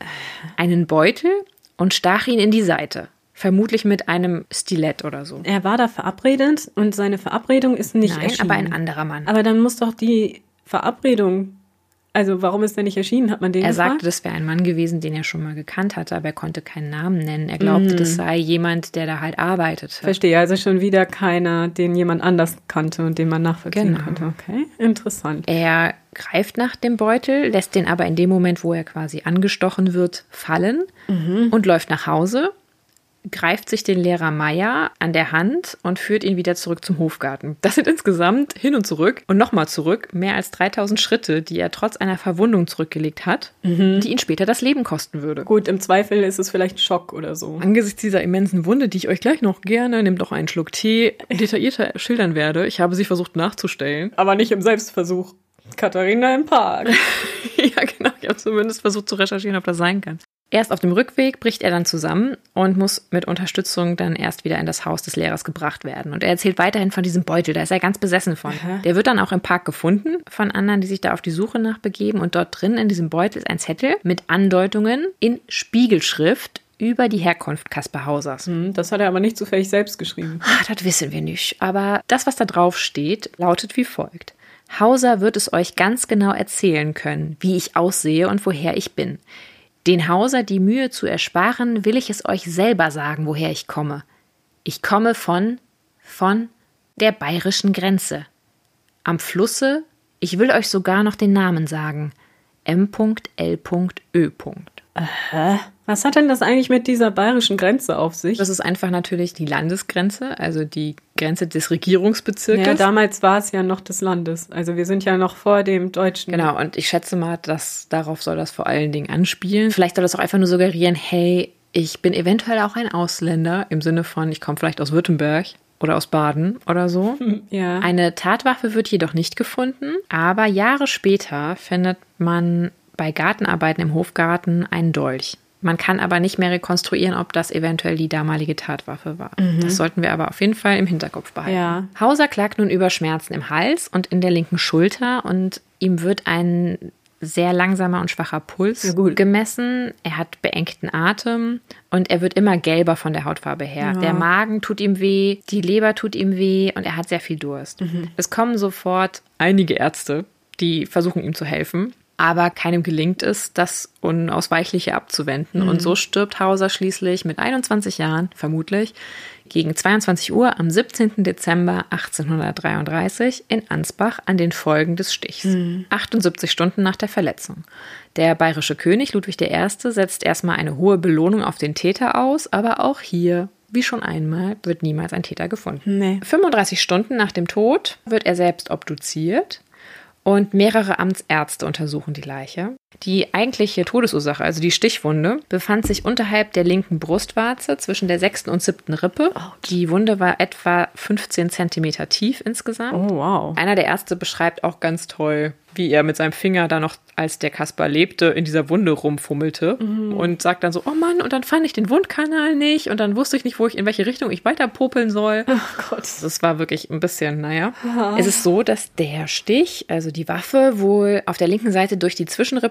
Einen Beutel und stach ihn in die Seite. Vermutlich mit einem Stilett oder so. Er war da verabredet und seine Verabredung ist nicht Nein, erschienen. aber ein anderer Mann. Aber dann muss doch die Verabredung, also warum ist der nicht erschienen? Hat man den Er gefragt? sagte, das wäre ein Mann gewesen, den er schon mal gekannt hatte, aber er konnte keinen Namen nennen. Er glaubte, das sei jemand, der da halt arbeitete. Verstehe, also schon wieder keiner, den jemand anders kannte und den man nachvollziehen Genau. konnte. Okay, interessant. Er greift nach dem Beutel, lässt den aber in dem Moment, wo er quasi angestochen wird, fallen und läuft nach Hause, greift sich den Lehrer Meier an der Hand und führt ihn wieder zurück zum Hofgarten. Das sind insgesamt hin und zurück und nochmal zurück mehr als 3000 Schritte, die er trotz einer Verwundung zurückgelegt hat, die ihn später das Leben kosten würde. Gut, im Zweifel ist es vielleicht ein Schock oder so. Angesichts dieser immensen Wunde, die ich euch gleich noch gerne, nehmt doch einen Schluck Tee, detaillierter schildern werde, ich habe sie versucht nachzustellen. Aber nicht im Selbstversuch. Katharina im Park. ja, genau. Ich habe zumindest versucht zu recherchieren, ob das sein kann. Erst auf dem Rückweg bricht er dann zusammen und muss mit Unterstützung dann erst wieder in das Haus des Lehrers gebracht werden. Und er erzählt weiterhin von diesem Beutel, da ist er ganz besessen von. Der wird dann auch im Park gefunden von anderen, die sich da auf die Suche nach begeben. Und dort drin in diesem Beutel ist ein Zettel mit Andeutungen in Spiegelschrift über die Herkunft Kaspar Hausers. Hm, Das hat er aber nicht zufällig selbst geschrieben. Ah, das wissen wir nicht. Aber das, was da drauf steht, lautet wie folgt. Hauser wird es euch ganz genau erzählen können, wie ich aussehe und woher ich bin. Den Hauser die Mühe zu ersparen, will ich es euch selber sagen, woher ich komme. Ich komme von, von der bayerischen Grenze. Am Flusse, ich will euch sogar noch den Namen sagen. M.L.Ö. Was hat denn das eigentlich mit dieser bayerischen Grenze auf sich? Das ist einfach natürlich die Landesgrenze, also die Grenze des Regierungsbezirkes. ja, damals war es ja noch des Landes. Also wir sind ja noch vor dem deutschen. Genau, und ich schätze mal, dass darauf soll das vor allen Dingen anspielen. Vielleicht soll das auch einfach nur suggerieren, hey, ich bin eventuell auch ein Ausländer im Sinne von, ich komme vielleicht aus Württemberg oder aus Baden oder so. Ja. Eine Tatwaffe wird jedoch nicht gefunden, aber Jahre später findet man bei Gartenarbeiten im Hofgarten einen Dolch. Man kann aber nicht mehr rekonstruieren, ob das eventuell die damalige Tatwaffe war. Das sollten wir aber auf jeden Fall im Hinterkopf behalten. Ja. Hauser klagt nun über Schmerzen im Hals und in der linken Schulter und ihm wird ein sehr langsamer und schwacher Puls Ja, gut. gemessen. Er hat beengten Atem und er wird immer gelber von der Hautfarbe her. Der Magen tut ihm weh, die Leber tut ihm weh und er hat sehr viel Durst. Es kommen sofort einige Ärzte, die versuchen ihm zu helfen. Aber keinem gelingt es, das Unausweichliche abzuwenden. Und so stirbt Hauser schließlich mit 21 Jahren, vermutlich, gegen 22 Uhr am 17. Dezember 1833 in Ansbach an den Folgen des Stichs. 78 Stunden nach der Verletzung. Der bayerische König Ludwig I. setzt erstmal eine hohe Belohnung auf den Täter aus, aber auch hier, wie schon einmal, wird niemals ein Täter gefunden. Nee. 35 Stunden nach dem Tod wird er selbst obduziert und mehrere Amtsärzte untersuchen die Leiche. Die eigentliche Todesursache, also die Stichwunde, befand sich unterhalb der linken Brustwarze zwischen der sechsten und siebten Rippe. Die Wunde war etwa 15 Zentimeter tief insgesamt. Oh, wow. Einer der Ärzte beschreibt auch ganz toll, wie er mit seinem Finger da noch, als der Kaspar lebte, in dieser Wunde rumfummelte und sagt dann so, oh Mann, und dann fand ich den Wundkanal nicht und dann wusste ich nicht, wo ich in welche Richtung ich weiter popeln soll. Oh Gott. Das war wirklich ein bisschen, naja. Es ist so, dass der Stich, also die Waffe, wohl auf der linken Seite durch die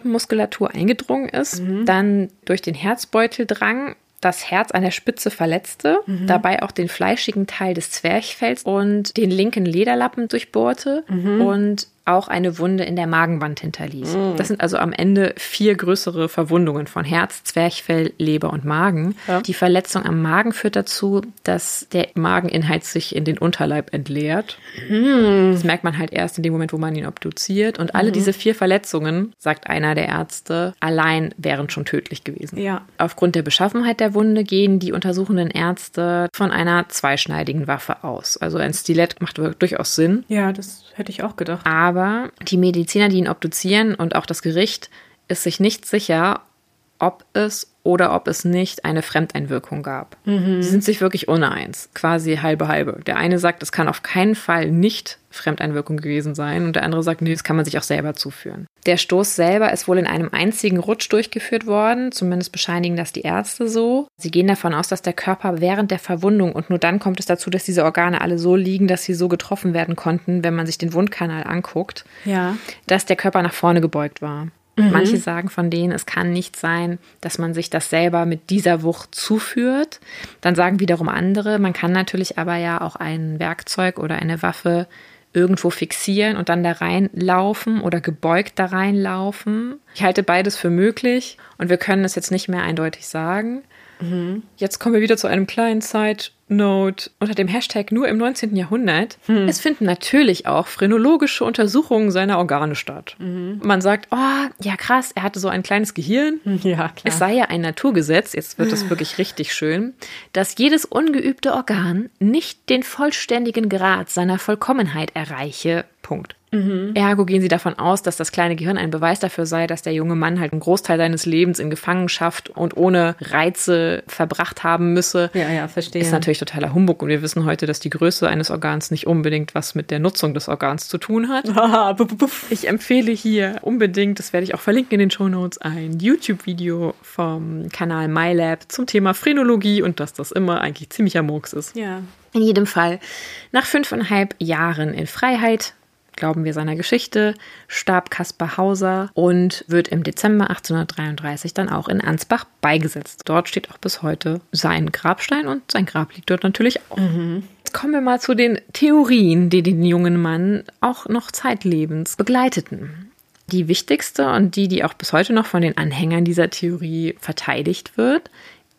Zwischenrippenmuskulatur eingedrungen ist, dann durch den Herzbeutel drang, das Herz an der Spitze verletzte, dabei auch den fleischigen Teil des Zwerchfells und den linken Lederlappen durchbohrte und auch eine Wunde in der Magenwand hinterließ. Das sind also am Ende vier größere Verwundungen von Herz, Zwerchfell, Leber und Magen. Ja. Die Verletzung am Magen führt dazu, dass der Mageninhalt sich in den Unterleib entleert. Das merkt man halt erst in dem Moment, wo man ihn obduziert. Und alle diese vier Verletzungen, sagt einer der Ärzte, allein wären schon tödlich gewesen. Ja. Aufgrund der Beschaffenheit der Wunde gehen die untersuchenden Ärzte von einer zweischneidigen Waffe aus. Also ein Stilett macht durchaus Sinn. Ja, das hätte ich auch gedacht. Aber die Mediziner, die ihn obduzieren und auch das Gericht, ist sich nicht sicher, ob es oder ob es nicht eine Fremdeinwirkung gab. Sie sind sich wirklich uneins, quasi halbe halbe. Der eine sagt, es kann auf keinen Fall nicht Fremdeinwirkung gewesen sein und der andere sagt, nee, das kann man sich auch selber zuführen. Der Stoß selber ist wohl in einem einzigen Rutsch durchgeführt worden, zumindest bescheinigen das die Ärzte so. Sie gehen davon aus, dass der Körper während der Verwundung und nur dann kommt es dazu, dass diese Organe alle so liegen, dass sie so getroffen werden konnten, wenn man sich den Wundkanal anguckt, Ja. dass der Körper nach vorne gebeugt war. Mhm. Manche sagen von denen, es kann nicht sein, dass man sich das selber mit dieser Wucht zuführt. Dann sagen wiederum andere, man kann natürlich aber ja auch ein Werkzeug oder eine Waffe irgendwo fixieren und dann da reinlaufen oder gebeugt da reinlaufen. Ich halte beides für möglich und wir können es jetzt nicht mehr eindeutig sagen. Mhm. Jetzt kommen wir wieder zu einem kleinen Side Note unter dem Hashtag nur im 19. Jahrhundert. Hm. Es finden natürlich auch phrenologische Untersuchungen seiner Organe statt. Mhm. Man sagt, oh, ja krass, er hatte so ein kleines Gehirn. Ja, klar. Es sei ja ein Naturgesetz, jetzt wird es wirklich richtig schön, dass jedes ungeübte Organ nicht den vollständigen Grad seiner Vollkommenheit erreiche. Punkt. Mhm. Ergo gehen sie davon aus, dass das kleine Gehirn ein Beweis dafür sei, dass der junge Mann halt einen Großteil seines Lebens in Gefangenschaft und ohne Reize verbracht haben müsse. Ja, ja, verstehe. Ist natürlich totaler Humbug und wir wissen heute, dass die Größe eines Organs nicht unbedingt was mit der Nutzung des Organs zu tun hat. ich empfehle hier unbedingt, das werde ich auch verlinken in den Show Notes, ein YouTube-Video vom Kanal MyLab zum Thema Phrenologie und dass das immer eigentlich ziemlicher Murks ist. Ja. In jedem Fall, nach fünfeinhalb Jahren in Freiheit glauben wir seiner Geschichte, starb Caspar Hauser und wird im Dezember 1833 dann auch in Ansbach beigesetzt. Dort steht auch bis heute sein Grabstein und sein Grab liegt dort natürlich auch. Mhm. Jetzt kommen wir mal zu den Theorien, die den jungen Mann auch noch zeitlebens begleiteten. Die wichtigste und die, die auch bis heute noch von den Anhängern dieser Theorie verteidigt wird,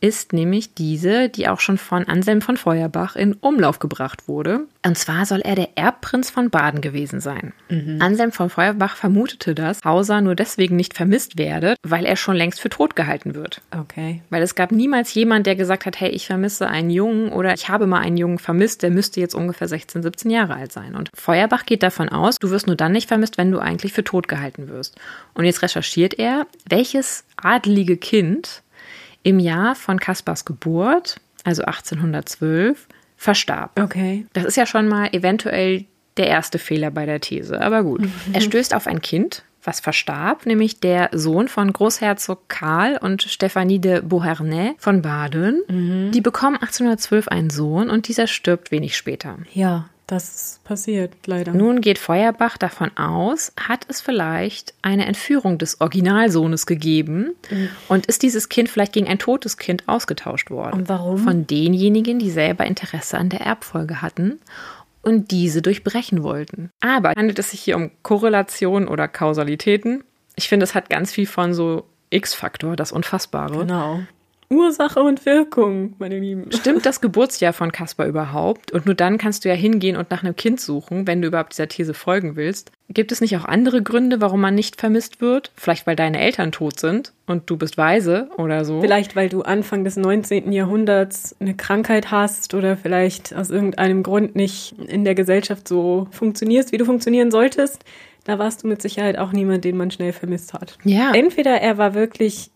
ist nämlich diese, die auch schon von Anselm von Feuerbach in Umlauf gebracht wurde. Und zwar soll er der Erbprinz von Baden gewesen sein. Mhm. Anselm von Feuerbach vermutete, dass Hauser nur deswegen nicht vermisst werde, weil er schon längst für tot gehalten wird. Okay. Weil es gab niemals jemand, der gesagt hat, hey, ich vermisse einen Jungen oder ich habe mal einen Jungen vermisst, der müsste jetzt ungefähr 16, 17 Jahre alt sein. Und Feuerbach geht davon aus, du wirst nur dann nicht vermisst, wenn du eigentlich für tot gehalten wirst. Und jetzt recherchiert er, welches adelige Kind im Jahr von Kaspars Geburt, also 1812, verstarb. Okay. Das ist ja schon mal eventuell der erste Fehler bei der These, aber gut. Mhm. Er stößt auf ein Kind, was verstarb, nämlich der Sohn von Großherzog Karl und Stephanie de Beauharnais von Baden. Mhm. Die bekommen 1812 einen Sohn und dieser stirbt wenig später. Ja. Das passiert leider. Nun geht Feuerbach davon aus, hat es vielleicht eine Entführung des Originalsohnes gegeben mhm. und ist dieses Kind vielleicht gegen ein totes Kind ausgetauscht worden. Und warum? Von denjenigen, die selber Interesse an der Erbfolge hatten und diese durchbrechen wollten. Aber handelt es sich hier um Korrelation oder Kausalitäten? Ich finde, es hat ganz viel von so X-Faktor, das Unfassbare. Genau. Ursache und Wirkung, meine Lieben. Stimmt das Geburtsjahr von Caspar überhaupt? Und nur dann kannst du ja hingehen und nach einem Kind suchen, wenn du überhaupt dieser These folgen willst. Gibt es nicht auch andere Gründe, warum man nicht vermisst wird? Vielleicht, weil deine Eltern tot sind und du bist weise oder so? Vielleicht, weil du Anfang des 19. Jahrhunderts eine Krankheit hast oder vielleicht aus irgendeinem Grund nicht in der Gesellschaft so funktionierst, wie du funktionieren solltest. Da warst du mit Sicherheit auch niemand, den man schnell vermisst hat. Ja. Entweder er war wirklich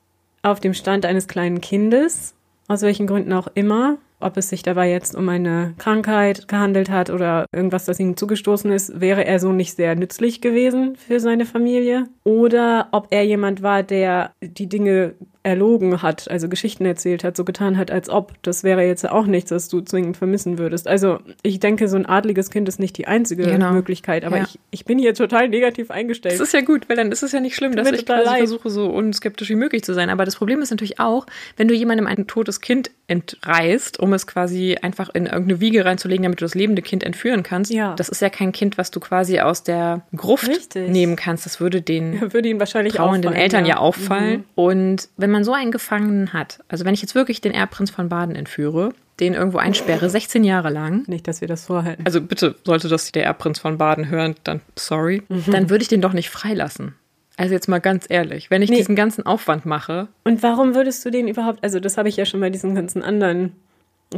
auf dem Stand eines kleinen Kindes, aus welchen Gründen auch immer, ob es sich dabei jetzt um eine Krankheit gehandelt hat oder irgendwas, das ihm zugestoßen ist, wäre er so nicht sehr nützlich gewesen für seine Familie. Oder ob er jemand war, der die Dinge erlogen hat, also Geschichten erzählt hat, so getan hat, als ob. Das wäre jetzt auch nichts, was du zwingend vermissen würdest. Also ich denke, so ein adliges Kind ist nicht die einzige genau. Möglichkeit, aber ja. ich, ich bin hier total negativ eingestellt. Das ist ja gut, weil dann ist es ja nicht schlimm, dass ich quasi leid. versuche, so unskeptisch wie möglich zu sein. Aber das Problem ist natürlich auch, wenn du jemandem ein totes Kind entreißt, um es quasi einfach in irgendeine Wiege reinzulegen, damit du das lebende Kind entführen kannst, ja. das ist ja kein Kind, was du quasi aus der Gruft Richtig. nehmen kannst. Das würde den ja, würde ihn wahrscheinlich trauernden Eltern ja, ja auffallen. Mhm. Und wenn man so einen Gefangenen hat, also wenn ich jetzt wirklich den Erbprinz von Baden entführe, den irgendwo einsperre, 16 Jahre lang. Nicht, dass wir das vorhalten. Also bitte, sollte das der Erbprinz von Baden hören, dann sorry. Mhm. Dann würde ich den doch nicht freilassen. Also jetzt mal ganz ehrlich, wenn ich nee. diesen ganzen Aufwand mache. Und warum würdest du den überhaupt, also das habe ich ja schon bei diesen ganzen anderen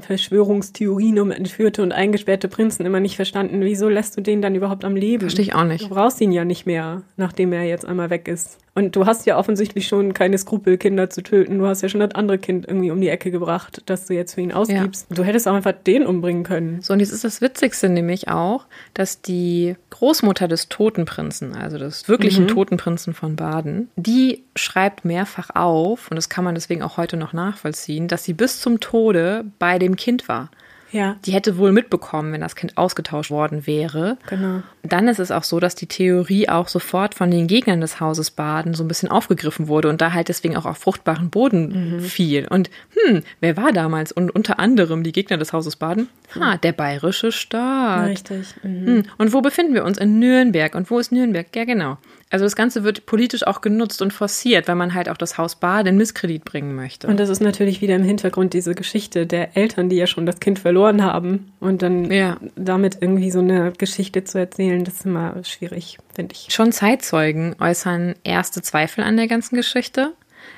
Verschwörungstheorien um entführte und eingesperrte Prinzen immer nicht verstanden. Wieso lässt du den dann überhaupt am Leben? Verstehe ich auch nicht. Du brauchst ihn ja nicht mehr, nachdem er jetzt einmal weg ist. Und du hast ja offensichtlich schon keine Skrupel, Kinder zu töten. Du hast ja schon das andere Kind irgendwie um die Ecke gebracht, das du jetzt für ihn ausgibst. Ja. Du hättest auch einfach den umbringen können. So, und jetzt ist das Witzigste nämlich auch, dass die Großmutter des Totenprinzen, also des wirklichen mhm. Totenprinzen von Baden, die schreibt mehrfach auf, und das kann man deswegen auch heute noch nachvollziehen, dass sie bis zum Tode bei dem Kind war. Ja. Die hätte wohl mitbekommen, wenn das Kind ausgetauscht worden wäre. Genau. Dann ist es auch so, dass die Theorie auch sofort von den Gegnern des Hauses Baden so ein bisschen aufgegriffen wurde und da halt deswegen auch auf fruchtbaren Boden fiel. Und hm, wer war damals? Und unter anderem die Gegner des Hauses Baden? Ha, der bayerische Staat. Richtig. Mhm. Hm. Und wo befinden wir uns? In Nürnberg. Und wo ist Nürnberg? Ja, genau. Also das Ganze wird politisch auch genutzt und forciert, weil man halt auch das Haus Baden in Misskredit bringen möchte. Und das ist natürlich wieder im Hintergrund diese Geschichte der Eltern, die ja schon das Kind verloren haben. Und dann Ja. damit irgendwie so eine Geschichte zu erzählen, das ist immer schwierig, finde ich. Schon Zeitzeugen äußern erste Zweifel an der ganzen Geschichte.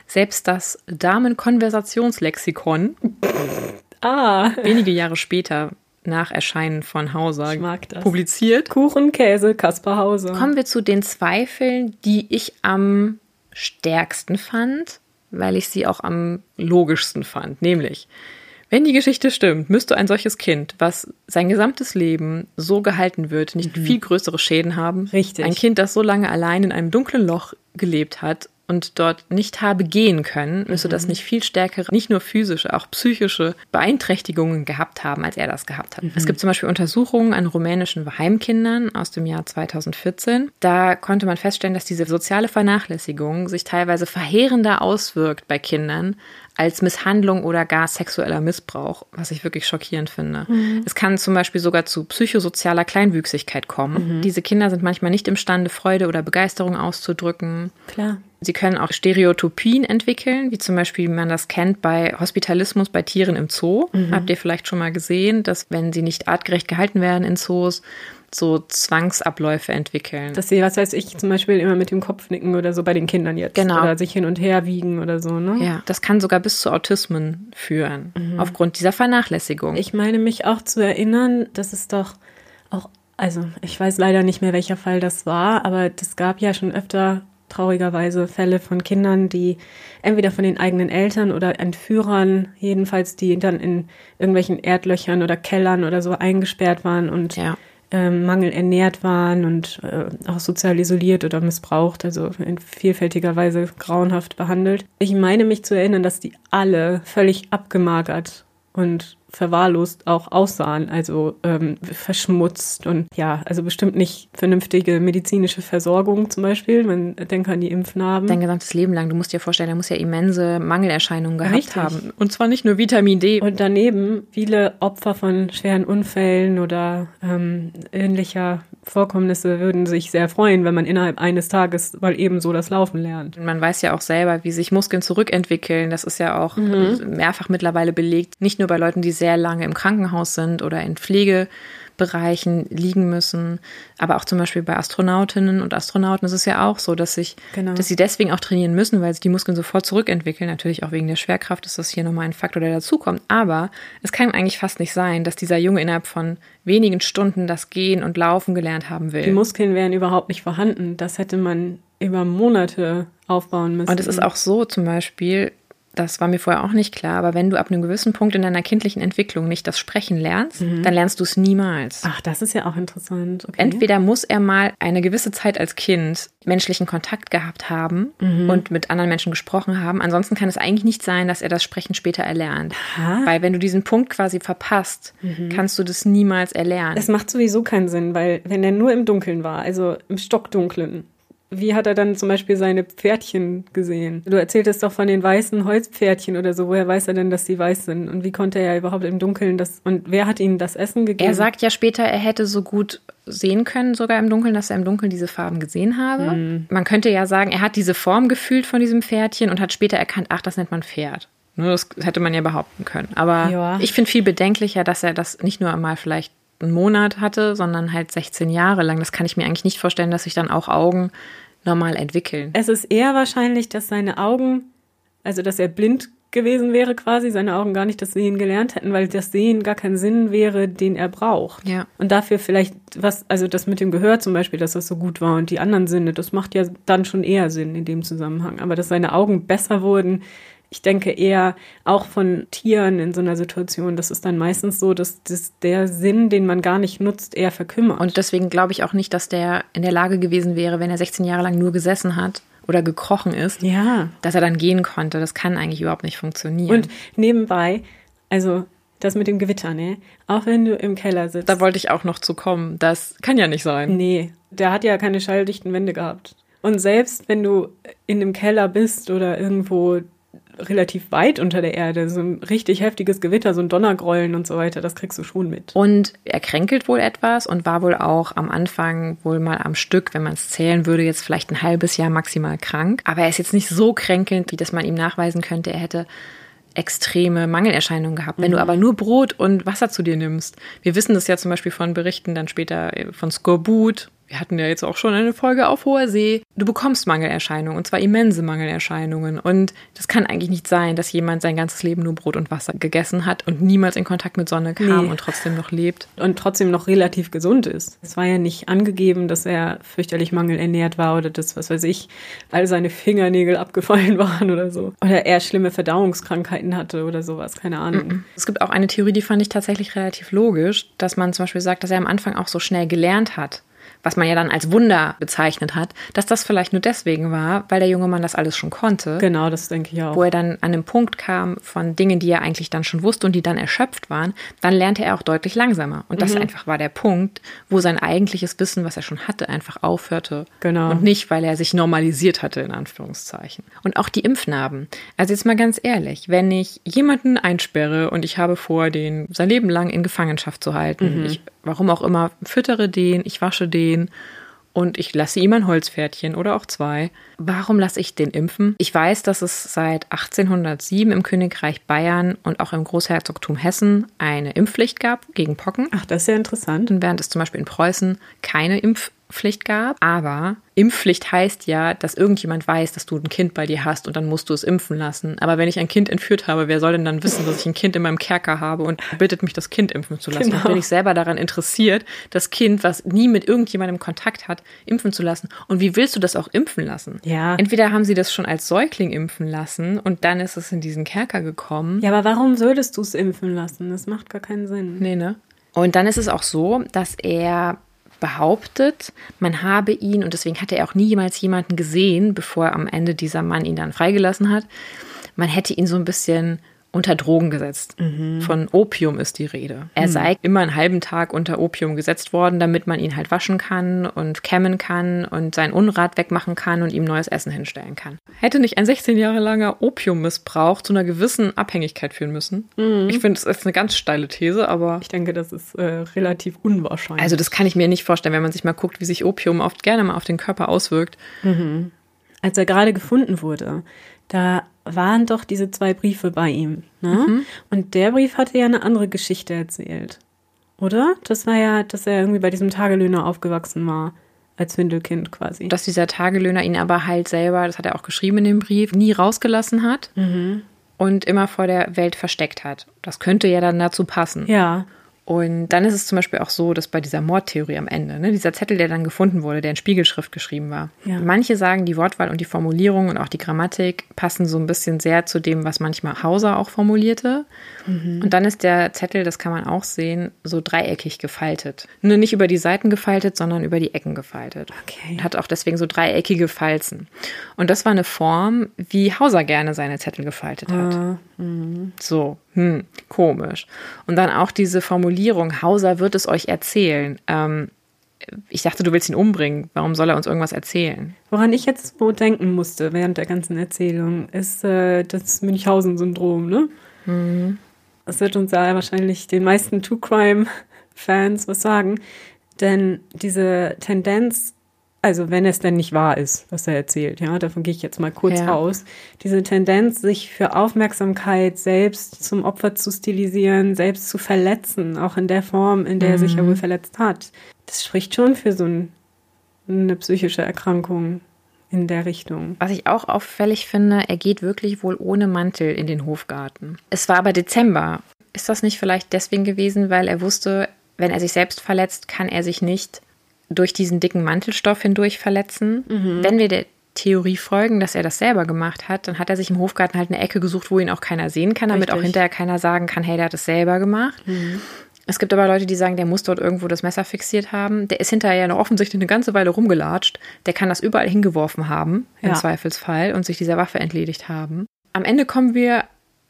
Selbst das Damenkonversationslexikon Ah, wenige Jahre später nach Erscheinen von Hauser publiziert. Kuchen, Käse, Kaspar Hauser. Kommen wir zu den Zweifeln, die ich am stärksten fand, weil ich sie auch am logischsten fand. Nämlich, wenn die Geschichte stimmt, müsste ein solches Kind, was sein gesamtes Leben so gehalten wird, nicht viel größere Schäden haben. Richtig. Ein Kind, das so lange allein in einem dunklen Loch gelebt hat und dort nicht habe gehen können, müsste das nicht viel stärkere, nicht nur physische, auch psychische Beeinträchtigungen gehabt haben, als er das gehabt hat. Es gibt zum Beispiel Untersuchungen an rumänischen Heimkindern aus dem Jahr 2014. Da konnte man feststellen, dass diese soziale Vernachlässigung sich teilweise verheerender auswirkt bei Kindern als Misshandlung oder gar sexueller Missbrauch, was ich wirklich schockierend finde. Es kann zum Beispiel sogar zu psychosozialer Kleinwüchsigkeit kommen. Diese Kinder sind manchmal nicht imstande, Freude oder Begeisterung auszudrücken. Klar. Sie können auch Stereotypien entwickeln, wie zum Beispiel wie man das kennt bei Hospitalismus bei Tieren im Zoo. Habt ihr vielleicht schon mal gesehen, dass wenn sie nicht artgerecht gehalten werden in Zoos, so Zwangsabläufe entwickeln. Dass sie, was weiß ich, zum Beispiel immer mit dem Kopf nicken oder so bei den Kindern jetzt. Genau. Oder sich hin und her wiegen oder so, ne? ja, das kann sogar bis zu Autismen führen, aufgrund dieser Vernachlässigung. Ich meine mich auch zu erinnern, dass es doch auch, also ich weiß leider nicht mehr, welcher Fall das war, aber es gab ja schon öfter traurigerweise Fälle von Kindern, die entweder von den eigenen Eltern oder Entführern, jedenfalls die dann in irgendwelchen Erdlöchern oder Kellern oder so eingesperrt waren und Ja. Ähm, mangelernährt waren und äh, auch sozial isoliert oder missbraucht, also in vielfältiger Weise grauenhaft behandelt. Ich meine mich zu erinnern, dass die alle völlig abgemagert und verwahrlost auch aussahen, also ähm, verschmutzt und ja, also bestimmt nicht vernünftige medizinische Versorgung zum Beispiel. Man denkt an die Impfnarben. Dein gesamtes Leben lang. Du musst dir vorstellen, er muss ja immense Mangelerscheinungen gehabt Richtig. haben. Und zwar nicht nur Vitamin D. Und daneben viele Opfer von schweren Unfällen oder ähm, ähnlicher Vorkommnisse würden sich sehr freuen, wenn man innerhalb eines Tages mal ebenso das Laufen lernt. Man weiß ja auch selber, wie sich Muskeln zurückentwickeln. Das ist ja auch mehrfach mittlerweile belegt. Nicht nur bei Leuten, die sehr lange im Krankenhaus sind oder in Pflegebereichen liegen müssen, aber auch zum Beispiel bei Astronautinnen und Astronauten ist es ja auch so, dass sich, Genau. dass sie deswegen auch trainieren müssen, weil sich die Muskeln sofort zurückentwickeln. Natürlich auch wegen der Schwerkraft ist das hier nochmal ein Faktor, der dazukommt. Aber es kann eigentlich fast nicht sein, dass dieser Junge innerhalb von wenigen Stunden das Gehen und Laufen gelernt haben will. Die Muskeln wären überhaupt nicht vorhanden. Das hätte man über Monate aufbauen müssen. Und es ist auch so zum Beispiel, das war mir vorher auch nicht klar, aber wenn du ab einem gewissen Punkt in deiner kindlichen Entwicklung nicht das Sprechen lernst, dann lernst du es niemals. Ach, das ist ja auch interessant. Okay. Entweder muss er mal eine gewisse Zeit als Kind menschlichen Kontakt gehabt haben und mit anderen Menschen gesprochen haben. Ansonsten kann es eigentlich nicht sein, dass er das Sprechen später erlernt. Aha. Weil wenn du diesen Punkt quasi verpasst, kannst du das niemals erlernen. Es macht sowieso keinen Sinn, weil wenn er nur im Dunkeln war, also im Stockdunklen, wie hat er dann zum Beispiel seine Pferdchen gesehen? Du erzähltest doch von den weißen Holzpferdchen oder so. Woher weiß er denn, dass die weiß sind? Und wie konnte er überhaupt im Dunkeln das? Und wer hat ihnen das Essen gegeben? Er sagt ja später, er hätte so gut sehen können, sogar im Dunkeln, dass er im Dunkeln diese Farben gesehen habe. Mhm. Man könnte ja sagen, er hat diese Form gefühlt von diesem Pferdchen und hat später erkannt, ach, das nennt man Pferd. Das hätte man ja behaupten können. Aber Ja. ich finde viel bedenklicher, dass er das nicht nur einmal vielleicht einen Monat hatte, sondern halt 16 Jahre lang. Das kann ich mir eigentlich nicht vorstellen, dass sich dann auch Augen normal entwickeln. Es ist eher wahrscheinlich, dass seine Augen, also dass er blind gewesen wäre quasi, seine Augen gar nicht das Sehen gelernt hätten, weil das Sehen gar kein Sinn wäre, den er braucht. Ja. Und dafür vielleicht was, also das mit dem Gehör zum Beispiel, dass das so gut war und die anderen Sinne, das macht ja dann schon eher Sinn in dem Zusammenhang. Aber dass seine Augen besser wurden, ich denke eher auch von Tieren in so einer Situation, das ist dann meistens so, dass, dass der Sinn, den man gar nicht nutzt, eher verkümmert. Und deswegen glaube ich auch nicht, dass der in der Lage gewesen wäre, wenn er 16 Jahre lang nur gesessen hat oder gekrochen ist, ja. dass er dann gehen konnte. Das kann eigentlich überhaupt nicht funktionieren. Und nebenbei, also Das mit dem Gewitter, ne? Auch wenn du im Keller sitzt. Da wollte ich auch noch zu kommen. Das kann ja nicht sein. Nee, der hat ja keine schalldichten Wände gehabt. Und selbst wenn du in einem Keller bist oder irgendwo relativ weit unter der Erde, so ein richtig heftiges Gewitter, so ein Donnergrollen und so weiter, das kriegst du schon mit. Und er kränkelt wohl etwas und war wohl auch am Anfang wohl mal am Stück, wenn man es zählen würde, jetzt vielleicht ein halbes Jahr maximal krank. Aber er ist jetzt nicht so kränkelnd, wie das man ihm nachweisen könnte. Er hätte extreme Mangelerscheinungen gehabt. Wenn du aber nur Brot und Wasser zu dir nimmst, wir wissen das ja zum Beispiel von Berichten dann später von Skorbut wir hatten ja jetzt auch schon eine Folge auf hoher See. Du bekommst Mangelerscheinungen und zwar immense Mangelerscheinungen. Und das kann eigentlich nicht sein, dass jemand sein ganzes Leben nur Brot und Wasser gegessen hat und niemals in Kontakt mit Sonne kam nee. und trotzdem noch lebt. Und trotzdem noch relativ gesund ist. Es war ja nicht angegeben, dass er fürchterlich mangelernährt war oder dass, was weiß ich, all seine Fingernägel abgefallen waren oder so. Oder er schlimme Verdauungskrankheiten hatte oder sowas, keine Ahnung. Es gibt auch eine Theorie, die fand ich tatsächlich relativ logisch, dass man zum Beispiel sagt, dass er am Anfang auch so schnell gelernt hat was man ja dann als Wunder bezeichnet hat, dass das vielleicht nur deswegen war, weil der junge Mann das alles schon konnte. Genau, das denke ich auch. Wo er dann an einem Punkt kam von Dingen, die er eigentlich dann schon wusste und die dann erschöpft waren, dann lernte er auch deutlich langsamer. Und das mhm. einfach war der Punkt, wo sein eigentliches Wissen, was er schon hatte, einfach aufhörte. Genau. Und nicht, weil er sich normalisiert hatte, in Anführungszeichen. Und auch die Impfnarben. Also jetzt mal ganz ehrlich, wenn ich jemanden einsperre und ich habe vor, den sein Leben lang in Gefangenschaft zu halten, mhm. ich warum auch immer, füttere den, ich wasche den und ich lasse ihm ein Holzpferdchen oder auch zwei. Warum lasse ich den impfen? Ich weiß, dass es seit 1807 im Königreich Bayern und auch im Großherzogtum Hessen eine Impfpflicht gab gegen Pocken. Ach, das ist ja interessant. Und während es zum Beispiel in Preußen keine Impfpflicht Impfpflicht gab. Aber Impfpflicht heißt ja, dass irgendjemand weiß, dass du ein Kind bei dir hast und dann musst du es impfen lassen. Aber wenn ich ein Kind entführt habe, wer soll denn dann wissen, dass ich ein Kind in meinem Kerker habe und bittet mich, das Kind impfen zu lassen? Genau. Und bin ich selber daran interessiert, das Kind, was nie mit irgendjemandem Kontakt hat, impfen zu lassen. Und wie willst du das auch impfen lassen? Ja. Entweder haben sie das schon als Säugling impfen lassen und dann ist es in diesen Kerker gekommen. Ja, aber warum solltest du es impfen lassen? Das macht gar keinen Sinn. Nee, ne? Und dann ist es auch so, dass er behauptet, man habe ihn, und deswegen hatte er auch nie jemals jemanden gesehen, bevor am Ende dieser Mann ihn dann freigelassen hat, man hätte ihn so ein bisschen unter Drogen gesetzt. Mhm. Von Opium ist die Rede. Er mhm. sei immer einen halben Tag unter Opium gesetzt worden, damit man ihn halt waschen kann und kämmen kann und sein Unrat wegmachen kann und ihm neues Essen hinstellen kann. Hätte nicht ein 16 Jahre langer Opiummissbrauch zu einer gewissen Abhängigkeit führen müssen? Mhm. Ich finde, das ist eine ganz steile These, aber. Ich denke, das ist äh, relativ unwahrscheinlich. Also, das kann ich mir nicht vorstellen, wenn man sich mal guckt, wie sich Opium oft gerne mal auf den Körper auswirkt. Mhm. Als er gerade gefunden wurde, da waren doch diese zwei Briefe bei ihm. Ne? Mhm. Und der Brief hatte ja eine andere Geschichte erzählt. Oder? Das war ja, dass er irgendwie bei diesem Tagelöhner aufgewachsen war. Als Windelkind quasi. Dass dieser Tagelöhner ihn aber halt selber, das hat er auch geschrieben in dem Brief, nie rausgelassen hat. Mhm. Und immer vor der Welt versteckt hat. Das könnte ja dann dazu passen. Ja. Und dann ist es zum Beispiel auch so, dass bei dieser Mordtheorie am Ende, ne, dieser Zettel, der dann gefunden wurde, der in Spiegelschrift geschrieben war. Ja. Manche sagen, die Wortwahl und die Formulierung und auch die Grammatik passen so ein bisschen sehr zu dem, was manchmal Hauser auch formulierte. Mhm. Und dann ist der Zettel, das kann man auch sehen, so dreieckig gefaltet. Nur nicht über die Seiten gefaltet, sondern über die Ecken gefaltet. Okay. Hat auch deswegen so dreieckige Falzen. Und das war eine Form, wie Hauser gerne seine Zettel gefaltet hat. Ah. So, hm, komisch. Und dann auch diese Formulierung, Hauser wird es euch erzählen. Ähm, ich dachte, du willst ihn umbringen. Warum soll er uns irgendwas erzählen? Woran ich jetzt so denken musste während der ganzen Erzählung, ist äh, das Münchhausen-Syndrom, ne? Mhm. Das wird uns ja wahrscheinlich den meisten True Crime-Fans was sagen. Denn diese Tendenz, also wenn es denn nicht wahr ist, was er erzählt, ja, davon gehe ich jetzt mal kurz ja. aus, diese Tendenz, sich für Aufmerksamkeit selbst zum Opfer zu stilisieren, selbst zu verletzen, auch in der Form, in der mhm. er sich ja wohl mhm. verletzt hat, das spricht schon für so ein, eine psychische Erkrankung in der Richtung. Was ich auch auffällig finde, er geht wirklich wohl ohne Mantel in den Hofgarten. Es war aber Dezember. Ist das nicht vielleicht deswegen gewesen, weil er wusste, wenn er sich selbst verletzt, kann er sich nicht durch diesen dicken Mantelstoff hindurch verletzen. Mhm. Wenn wir der Theorie folgen, dass er das selber gemacht hat, dann hat er sich im Hofgarten halt eine Ecke gesucht, wo ihn auch keiner sehen kann, damit Richtig. auch hinterher keiner sagen kann, hey, der hat es selber gemacht. Mhm. Es gibt aber Leute, die sagen, der muss dort irgendwo das Messer fixiert haben. Der ist hinterher noch offensichtlich eine ganze Weile rumgelatscht. Der kann das überall hingeworfen haben, im ja. Zweifelsfall, und sich dieser Waffe entledigt haben. Am Ende kommen wir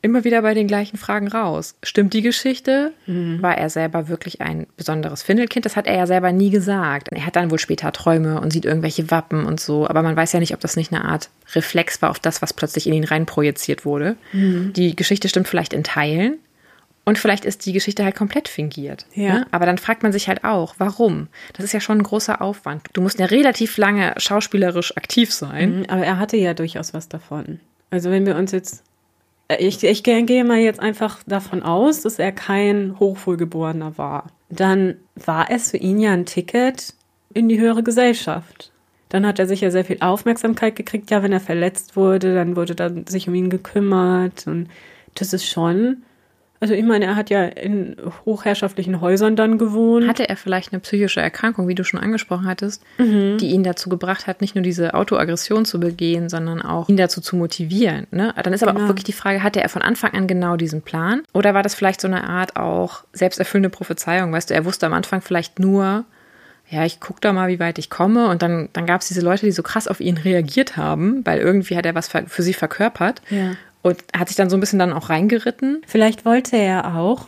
immer wieder bei den gleichen Fragen raus. Stimmt die Geschichte? Mhm. War er selber wirklich ein besonderes Findelkind? Das hat er ja selber nie gesagt. Er hat dann wohl später Träume und sieht irgendwelche Wappen und so, aber man weiß ja nicht, ob das nicht eine Art Reflex war auf das, was plötzlich in ihn reinprojiziert wurde. Mhm. Die Geschichte stimmt vielleicht in Teilen, und vielleicht ist die Geschichte halt komplett fingiert. Ja. Ne? Aber dann fragt man sich halt auch, warum? Das ist ja schon ein großer Aufwand. Du musst ja relativ lange schauspielerisch aktiv sein. Mhm, aber er hatte ja durchaus was davon. Also wenn wir uns jetzt, ich, ich gehe mal jetzt einfach davon aus, dass er kein Hochwohlgeborener war. Dann war es für ihn ja ein Ticket in die höhere Gesellschaft. Dann hat er sicher sehr viel Aufmerksamkeit gekriegt. Ja, wenn er verletzt wurde, dann wurde dann sich um ihn gekümmert. Und das ist schon also ich meine, er hat ja in hochherrschaftlichen Häusern dann gewohnt. Hatte er vielleicht eine psychische Erkrankung, wie du schon angesprochen hattest, mhm. die ihn dazu gebracht hat, nicht nur diese Autoaggression zu begehen, sondern auch ihn dazu zu motivieren. Ne? Dann ist aber genau. auch wirklich die Frage, hatte er von Anfang an genau diesen Plan? Oder war das vielleicht so eine Art auch selbsterfüllende Prophezeiung? Weißt du, er wusste am Anfang vielleicht nur, ja, ich gucke da mal, wie weit ich komme. Und dann, dann gab es diese Leute, die so krass auf ihn reagiert haben, weil irgendwie hat er was für sie verkörpert. Ja. Und hat sich dann so ein bisschen dann auch reingeritten. Vielleicht wollte er auch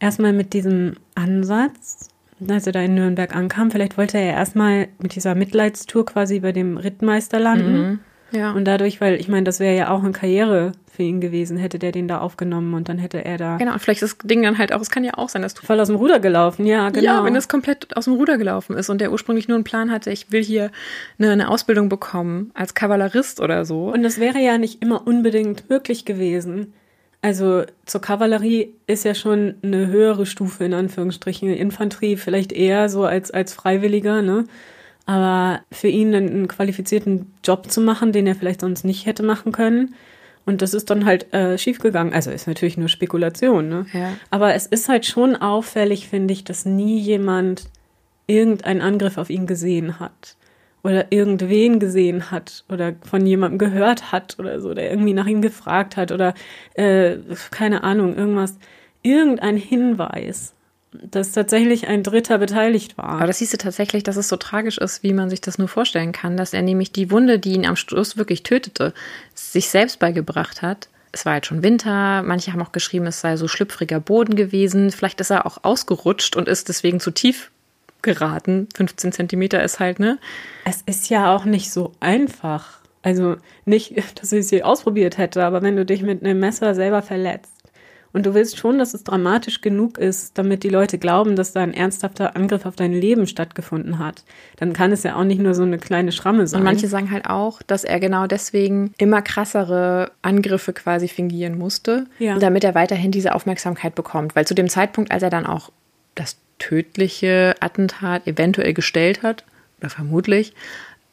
erstmal mit diesem Ansatz, als er da in Nürnberg ankam, vielleicht wollte er erstmal mit dieser Mitleidstour quasi bei dem Rittmeister landen. Mhm. Ja. Und dadurch, weil ich meine, das wäre ja auch eine Karriere für ihn gewesen, hätte der den da aufgenommen und dann hätte er da. Genau, und vielleicht ist das Ding dann halt auch, es kann ja auch sein, dass du. Voll aus dem Ruder gelaufen, ja, genau. Ja, wenn es komplett aus dem Ruder gelaufen ist und der ursprünglich nur einen Plan hatte, ich will hier eine, eine Ausbildung bekommen als Kavallerist oder so. Und das wäre ja nicht immer unbedingt möglich gewesen. Also zur Kavallerie ist ja schon eine höhere Stufe in Anführungsstrichen. Infanterie vielleicht eher so als, als Freiwilliger, ne? Aber für ihn einen, qualifizierten Job zu machen, den er vielleicht sonst nicht hätte machen können. Und das ist dann halt äh, schiefgegangen. Also ist natürlich nur Spekulation, ne? Ja. Aber es ist halt schon auffällig, finde ich, dass nie jemand irgendeinen Angriff auf ihn gesehen hat. Oder irgendwen gesehen hat oder von jemandem gehört hat oder so, der irgendwie nach ihm gefragt hat oder äh, keine Ahnung, irgendwas, irgendein Hinweis dass tatsächlich ein Dritter beteiligt war. Aber das du tatsächlich, dass es so tragisch ist, wie man sich das nur vorstellen kann, dass er nämlich die Wunde, die ihn am Schluss wirklich tötete, sich selbst beigebracht hat. Es war halt schon Winter, manche haben auch geschrieben, es sei so schlüpfriger Boden gewesen. Vielleicht ist er auch ausgerutscht und ist deswegen zu tief geraten. 15 Zentimeter ist halt, ne? Es ist ja auch nicht so einfach. Also nicht, dass ich es je ausprobiert hätte, aber wenn du dich mit einem Messer selber verletzt, und du willst schon, dass es dramatisch genug ist, damit die Leute glauben, dass da ein ernsthafter Angriff auf dein Leben stattgefunden hat. Dann kann es ja auch nicht nur so eine kleine Schramme sein. Und manche sagen halt auch, dass er genau deswegen immer krassere Angriffe quasi fingieren musste, ja. damit er weiterhin diese Aufmerksamkeit bekommt. Weil zu dem Zeitpunkt, als er dann auch das tödliche Attentat eventuell gestellt hat, oder vermutlich,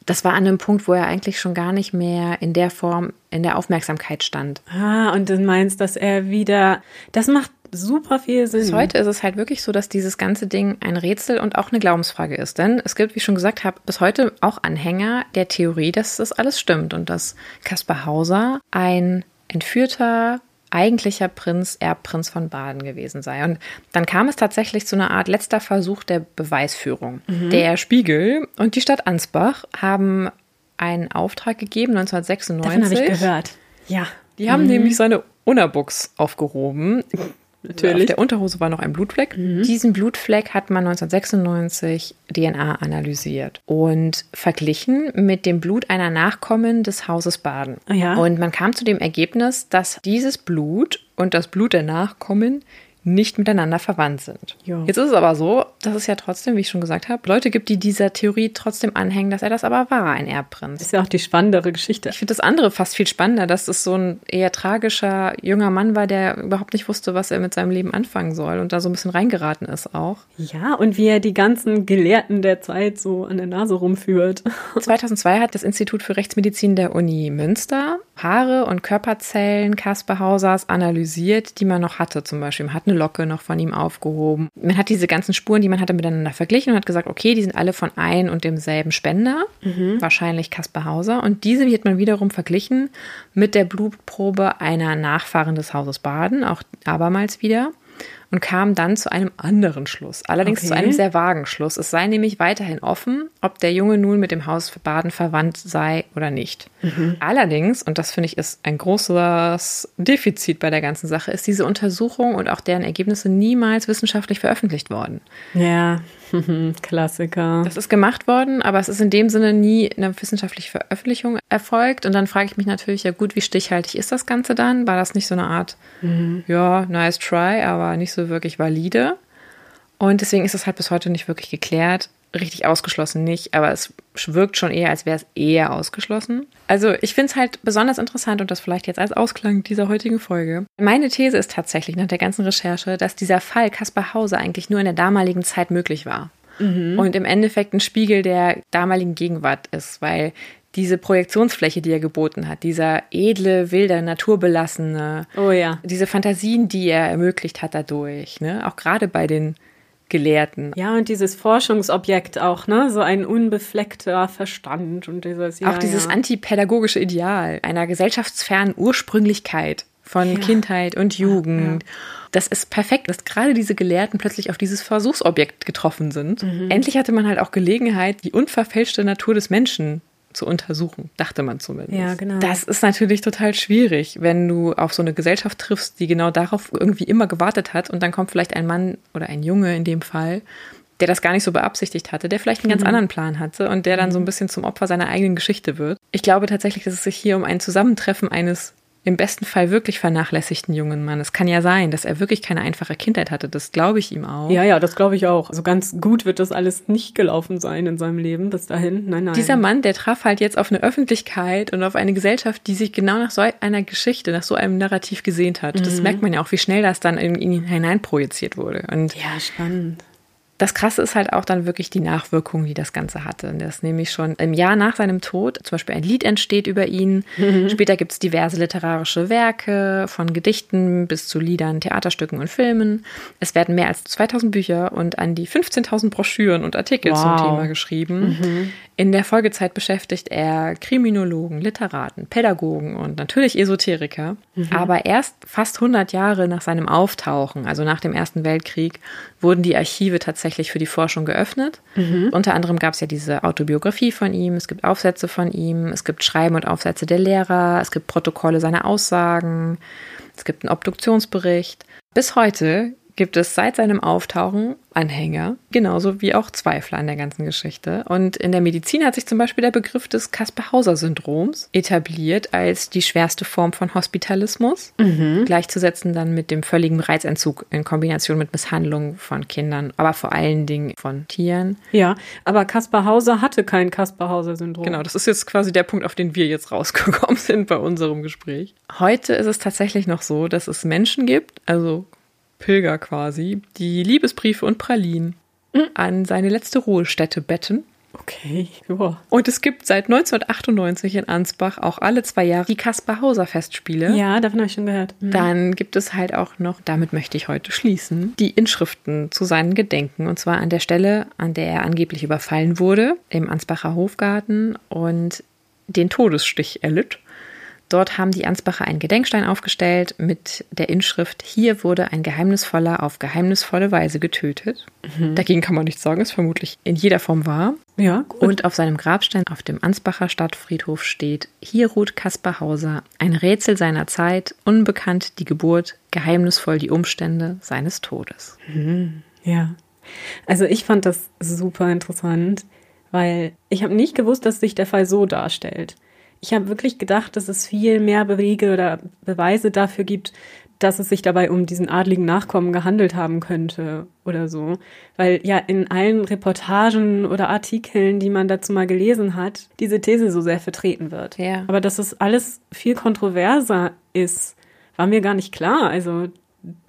das war an einem Punkt, wo er eigentlich schon gar nicht mehr in der Form in der Aufmerksamkeit stand. Ah, und du meinst, dass er wieder, das macht super viel Sinn. Bis heute ist es halt wirklich so, dass dieses ganze Ding ein Rätsel und auch eine Glaubensfrage ist. Denn es gibt, wie ich schon gesagt habe, bis heute auch Anhänger der Theorie, dass das alles stimmt und dass Caspar Hauser ein entführter eigentlicher Prinz, Erbprinz von Baden gewesen sei. Und dann kam es tatsächlich zu einer Art letzter Versuch der Beweisführung. Mhm. Der Spiegel und die Stadt Ansbach haben einen Auftrag gegeben, 1996. Davon habe ich gehört. Ja. Die haben mhm. nämlich seine Unabuchs aufgehoben. Natürlich. Auf der Unterhose war noch ein Blutfleck. Mhm. Diesen Blutfleck hat man 1996 DNA analysiert und verglichen mit dem Blut einer Nachkommen des Hauses Baden. Ja. Und man kam zu dem Ergebnis, dass dieses Blut und das Blut der Nachkommen nicht miteinander verwandt sind. Jo. Jetzt ist es aber so, dass es ja trotzdem, wie ich schon gesagt habe, Leute gibt, die dieser Theorie trotzdem anhängen, dass er das aber war, ein Erbprinz. Das ist ja auch die spannendere Geschichte. Ich finde das andere fast viel spannender, dass es so ein eher tragischer junger Mann war, der überhaupt nicht wusste, was er mit seinem Leben anfangen soll und da so ein bisschen reingeraten ist auch. Ja, und wie er die ganzen Gelehrten der Zeit so an der Nase rumführt. 2002 hat das Institut für Rechtsmedizin der Uni Münster Haare und Körperzellen Kaspar Hausers analysiert, die man noch hatte zum Beispiel. Man hat eine Locke noch von ihm aufgehoben. Man hat diese ganzen Spuren, die man hatte, miteinander verglichen und hat gesagt, okay, die sind alle von ein und demselben Spender, mhm. wahrscheinlich Kaspar Hauser. Und diese hat man wiederum verglichen mit der Blutprobe einer Nachfahren des Hauses Baden, auch abermals wieder. Und kam dann zu einem anderen Schluss. Allerdings Okay. zu einem sehr vagen Schluss. Es sei nämlich weiterhin offen, ob der Junge nun mit dem Haus Baden verwandt sei oder nicht. Allerdings, und das finde ich ist ein großes Defizit bei der ganzen Sache, ist diese Untersuchung und auch deren Ergebnisse niemals wissenschaftlich veröffentlicht worden. Ja, Klassiker. Das ist gemacht worden, aber es ist in dem Sinne nie eine wissenschaftliche Veröffentlichung erfolgt. Und dann frage ich mich natürlich, ja gut, wie stichhaltig ist das Ganze dann? War das nicht so eine Art, ja, nice try, aber nicht so wirklich valide? Und deswegen ist es halt bis heute nicht wirklich geklärt. Richtig ausgeschlossen nicht, aber es wirkt schon eher, als wäre es eher ausgeschlossen. Also ich finde es halt besonders interessant und das vielleicht jetzt als Ausklang dieser heutigen Folge. Meine These ist tatsächlich nach der ganzen Recherche, dass dieser Fall Kaspar Hauser eigentlich nur in der damaligen Zeit möglich war und im Endeffekt ein Spiegel der damaligen Gegenwart ist, weil diese Projektionsfläche, die er geboten hat, dieser edle, wilde, naturbelassene, Oh ja. diese Fantasien, die er ermöglicht hat dadurch, ne? auch gerade bei den Gelehrten. Ja, und dieses Forschungsobjekt auch, ne? So ein unbefleckter Verstand und dieses, ja, auch dieses ja. antipädagogische Ideal einer gesellschaftsfernen Ursprünglichkeit von Ja. Kindheit und Jugend. Das ist perfekt, dass gerade diese Gelehrten plötzlich auf dieses Versuchsobjekt getroffen sind. Mhm. Endlich hatte man halt auch Gelegenheit, die unverfälschte Natur des Menschen zu untersuchen, dachte man zumindest. Ja, genau. Das ist natürlich total schwierig, wenn du auf so eine Gesellschaft triffst, die genau darauf irgendwie immer gewartet hat und dann kommt vielleicht ein Mann oder ein Junge in dem Fall, der das gar nicht so beabsichtigt hatte, der vielleicht einen ganz anderen Plan hatte und der dann so ein bisschen zum Opfer seiner eigenen Geschichte wird. Ich glaube tatsächlich, dass es sich hier um ein Zusammentreffen eines im besten Fall wirklich vernachlässigten jungen Mannes. Es kann ja sein, dass er wirklich keine einfache Kindheit hatte. Das glaube ich ihm auch. Ja, ja, das glaube ich auch. Also ganz gut wird das alles nicht gelaufen sein in seinem Leben bis dahin. Nein, nein. Dieser Mann, der traf halt jetzt auf eine Öffentlichkeit und auf eine Gesellschaft, die sich genau nach so einer Geschichte, nach so einem Narrativ gesehnt hat. Das merkt man ja auch, wie schnell das dann in ihn hineinprojiziert wurde. Und Ja, spannend. Das Krasse ist halt auch dann wirklich die Nachwirkung, die das Ganze hatte. Das nämlich schon im Jahr nach seinem Tod, zum Beispiel ein Lied entsteht über ihn. Später gibt es diverse literarische Werke, von Gedichten bis zu Liedern, Theaterstücken und Filmen. Es werden mehr als 2000 Bücher und an die 15.000 Broschüren und Artikel zum Wow. Thema geschrieben. In der Folgezeit beschäftigt er Kriminologen, Literaten, Pädagogen und natürlich Esoteriker. Aber erst fast 100 Jahre nach seinem Auftauchen, also nach dem Ersten Weltkrieg, wurden die Archive tatsächlich für die Forschung geöffnet. Unter anderem gab es ja diese Autobiografie von ihm, es gibt Aufsätze von ihm, es gibt Schreiben und Aufsätze der Lehrer, es gibt Protokolle seiner Aussagen, es gibt einen Obduktionsbericht. Bis heute gibt es seit seinem Auftauchen Anhänger, genauso wie auch Zweifler an der ganzen Geschichte. Und in der Medizin hat sich zum Beispiel der Begriff des Kasper-Hauser-Syndroms etabliert als die schwerste Form von Hospitalismus, gleichzusetzen dann mit dem völligen Reizentzug in Kombination mit Misshandlung von Kindern, aber vor allen Dingen von Tieren. Ja, aber Kaspar Hauser hatte kein Kaspar Hauser-Syndrom. Genau, das ist jetzt quasi der Punkt, auf den wir jetzt rausgekommen sind bei unserem Gespräch. Heute ist es tatsächlich noch so, dass es Menschen gibt, also Pilger quasi, die Liebesbriefe und Pralinen an seine letzte Ruhestätte betten. Okay, ja. Und es gibt seit 1998 in Ansbach auch alle zwei Jahre die Kaspar-Hauser-Festspiele. Ja, davon habe ich schon gehört. Mhm. Dann gibt es halt auch noch, damit möchte ich heute schließen, die Inschriften zu seinen Gedenken. Und zwar an der Stelle, an der er angeblich überfallen wurde, im Ansbacher Hofgarten und den Todesstich erlitt. Dort haben die Ansbacher einen Gedenkstein aufgestellt mit der Inschrift: Hier wurde ein Geheimnisvoller auf geheimnisvolle Weise getötet. Dagegen kann man nichts sagen, ist vermutlich in jeder Form wahr. Ja, gut. Und auf seinem Grabstein auf dem Ansbacher Stadtfriedhof steht: Hier ruht Kaspar Hauser, ein Rätsel seiner Zeit, unbekannt die Geburt, geheimnisvoll die Umstände seines Todes. Ja. Also ich fand das super interessant, weil ich habe nicht gewusst, dass sich der Fall so darstellt. Ich habe wirklich gedacht, dass es viel mehr Belege oder Beweise dafür gibt, dass es sich dabei um diesen adligen Nachkommen gehandelt haben könnte oder so. Weil ja in allen Reportagen oder Artikeln, die man dazu mal gelesen hat, diese These so sehr vertreten wird. Ja. Aber dass es alles viel kontroverser ist, war mir gar nicht klar. Also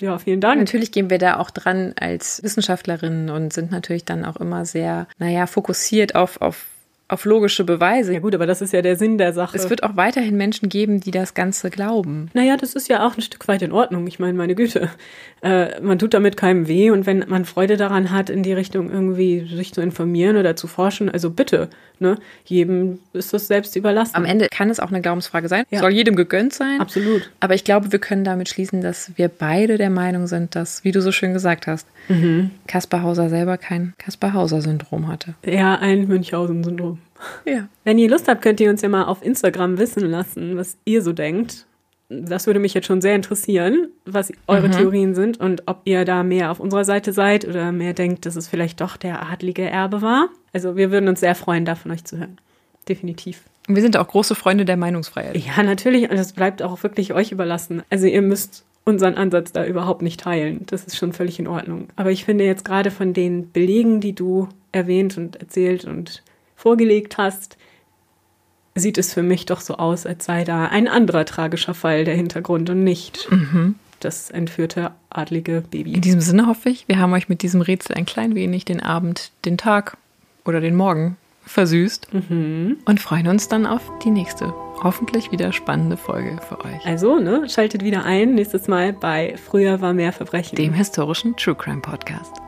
ja, vielen Dank. Natürlich gehen wir da auch dran als Wissenschaftlerinnen und sind natürlich dann auch immer sehr, naja, fokussiert auf, auf auf logische Beweise. Ja gut, aber das ist ja der Sinn der Sache. Es wird auch weiterhin Menschen geben, die das Ganze glauben. Naja, das ist ja auch ein Stück weit in Ordnung. Ich meine, meine Güte, äh, man tut damit keinem weh und wenn man Freude daran hat, in die Richtung irgendwie sich zu informieren oder zu forschen, also bitte, ne? Jedem ist das selbst überlassen. Am Ende kann es auch eine Glaubensfrage sein. Ja. Soll jedem gegönnt sein. Absolut. Aber ich glaube, wir können damit schließen, dass wir beide der Meinung sind, dass, wie du so schön gesagt hast, mhm. Kaspar Hauser selber kein Kaspar Hauser-Syndrom hatte. Ja, ein Münchhausen-Syndrom. Ja. Wenn ihr Lust habt, könnt ihr uns ja mal auf Instagram wissen lassen, was ihr so denkt. Das würde mich jetzt schon sehr interessieren, was eure mhm. Theorien sind und ob ihr da mehr auf unserer Seite seid oder mehr denkt, dass es vielleicht doch der adlige Erbe war. Also wir würden uns sehr freuen, da von euch zu hören. Definitiv. Wir sind auch große Freunde der Meinungsfreiheit. Ja, natürlich. Und das bleibt auch wirklich euch überlassen. Also ihr müsst unseren Ansatz da überhaupt nicht teilen. Das ist schon völlig in Ordnung. Aber ich finde jetzt gerade von den Belegen, die du erwähnt und erzählt und vorgelegt hast, sieht es für mich doch so aus, als sei da ein anderer tragischer Fall der Hintergrund und nicht mhm. das entführte adlige Baby. In diesem Sinne hoffe ich, wir haben euch mit diesem Rätsel ein klein wenig den Abend, den Tag oder den Morgen versüßt mhm. und freuen uns dann auf die nächste, hoffentlich wieder spannende Folge für euch. Also, ne, schaltet wieder ein nächstes Mal bei Früher war mehr Verbrechen, dem historischen True Crime Podcast.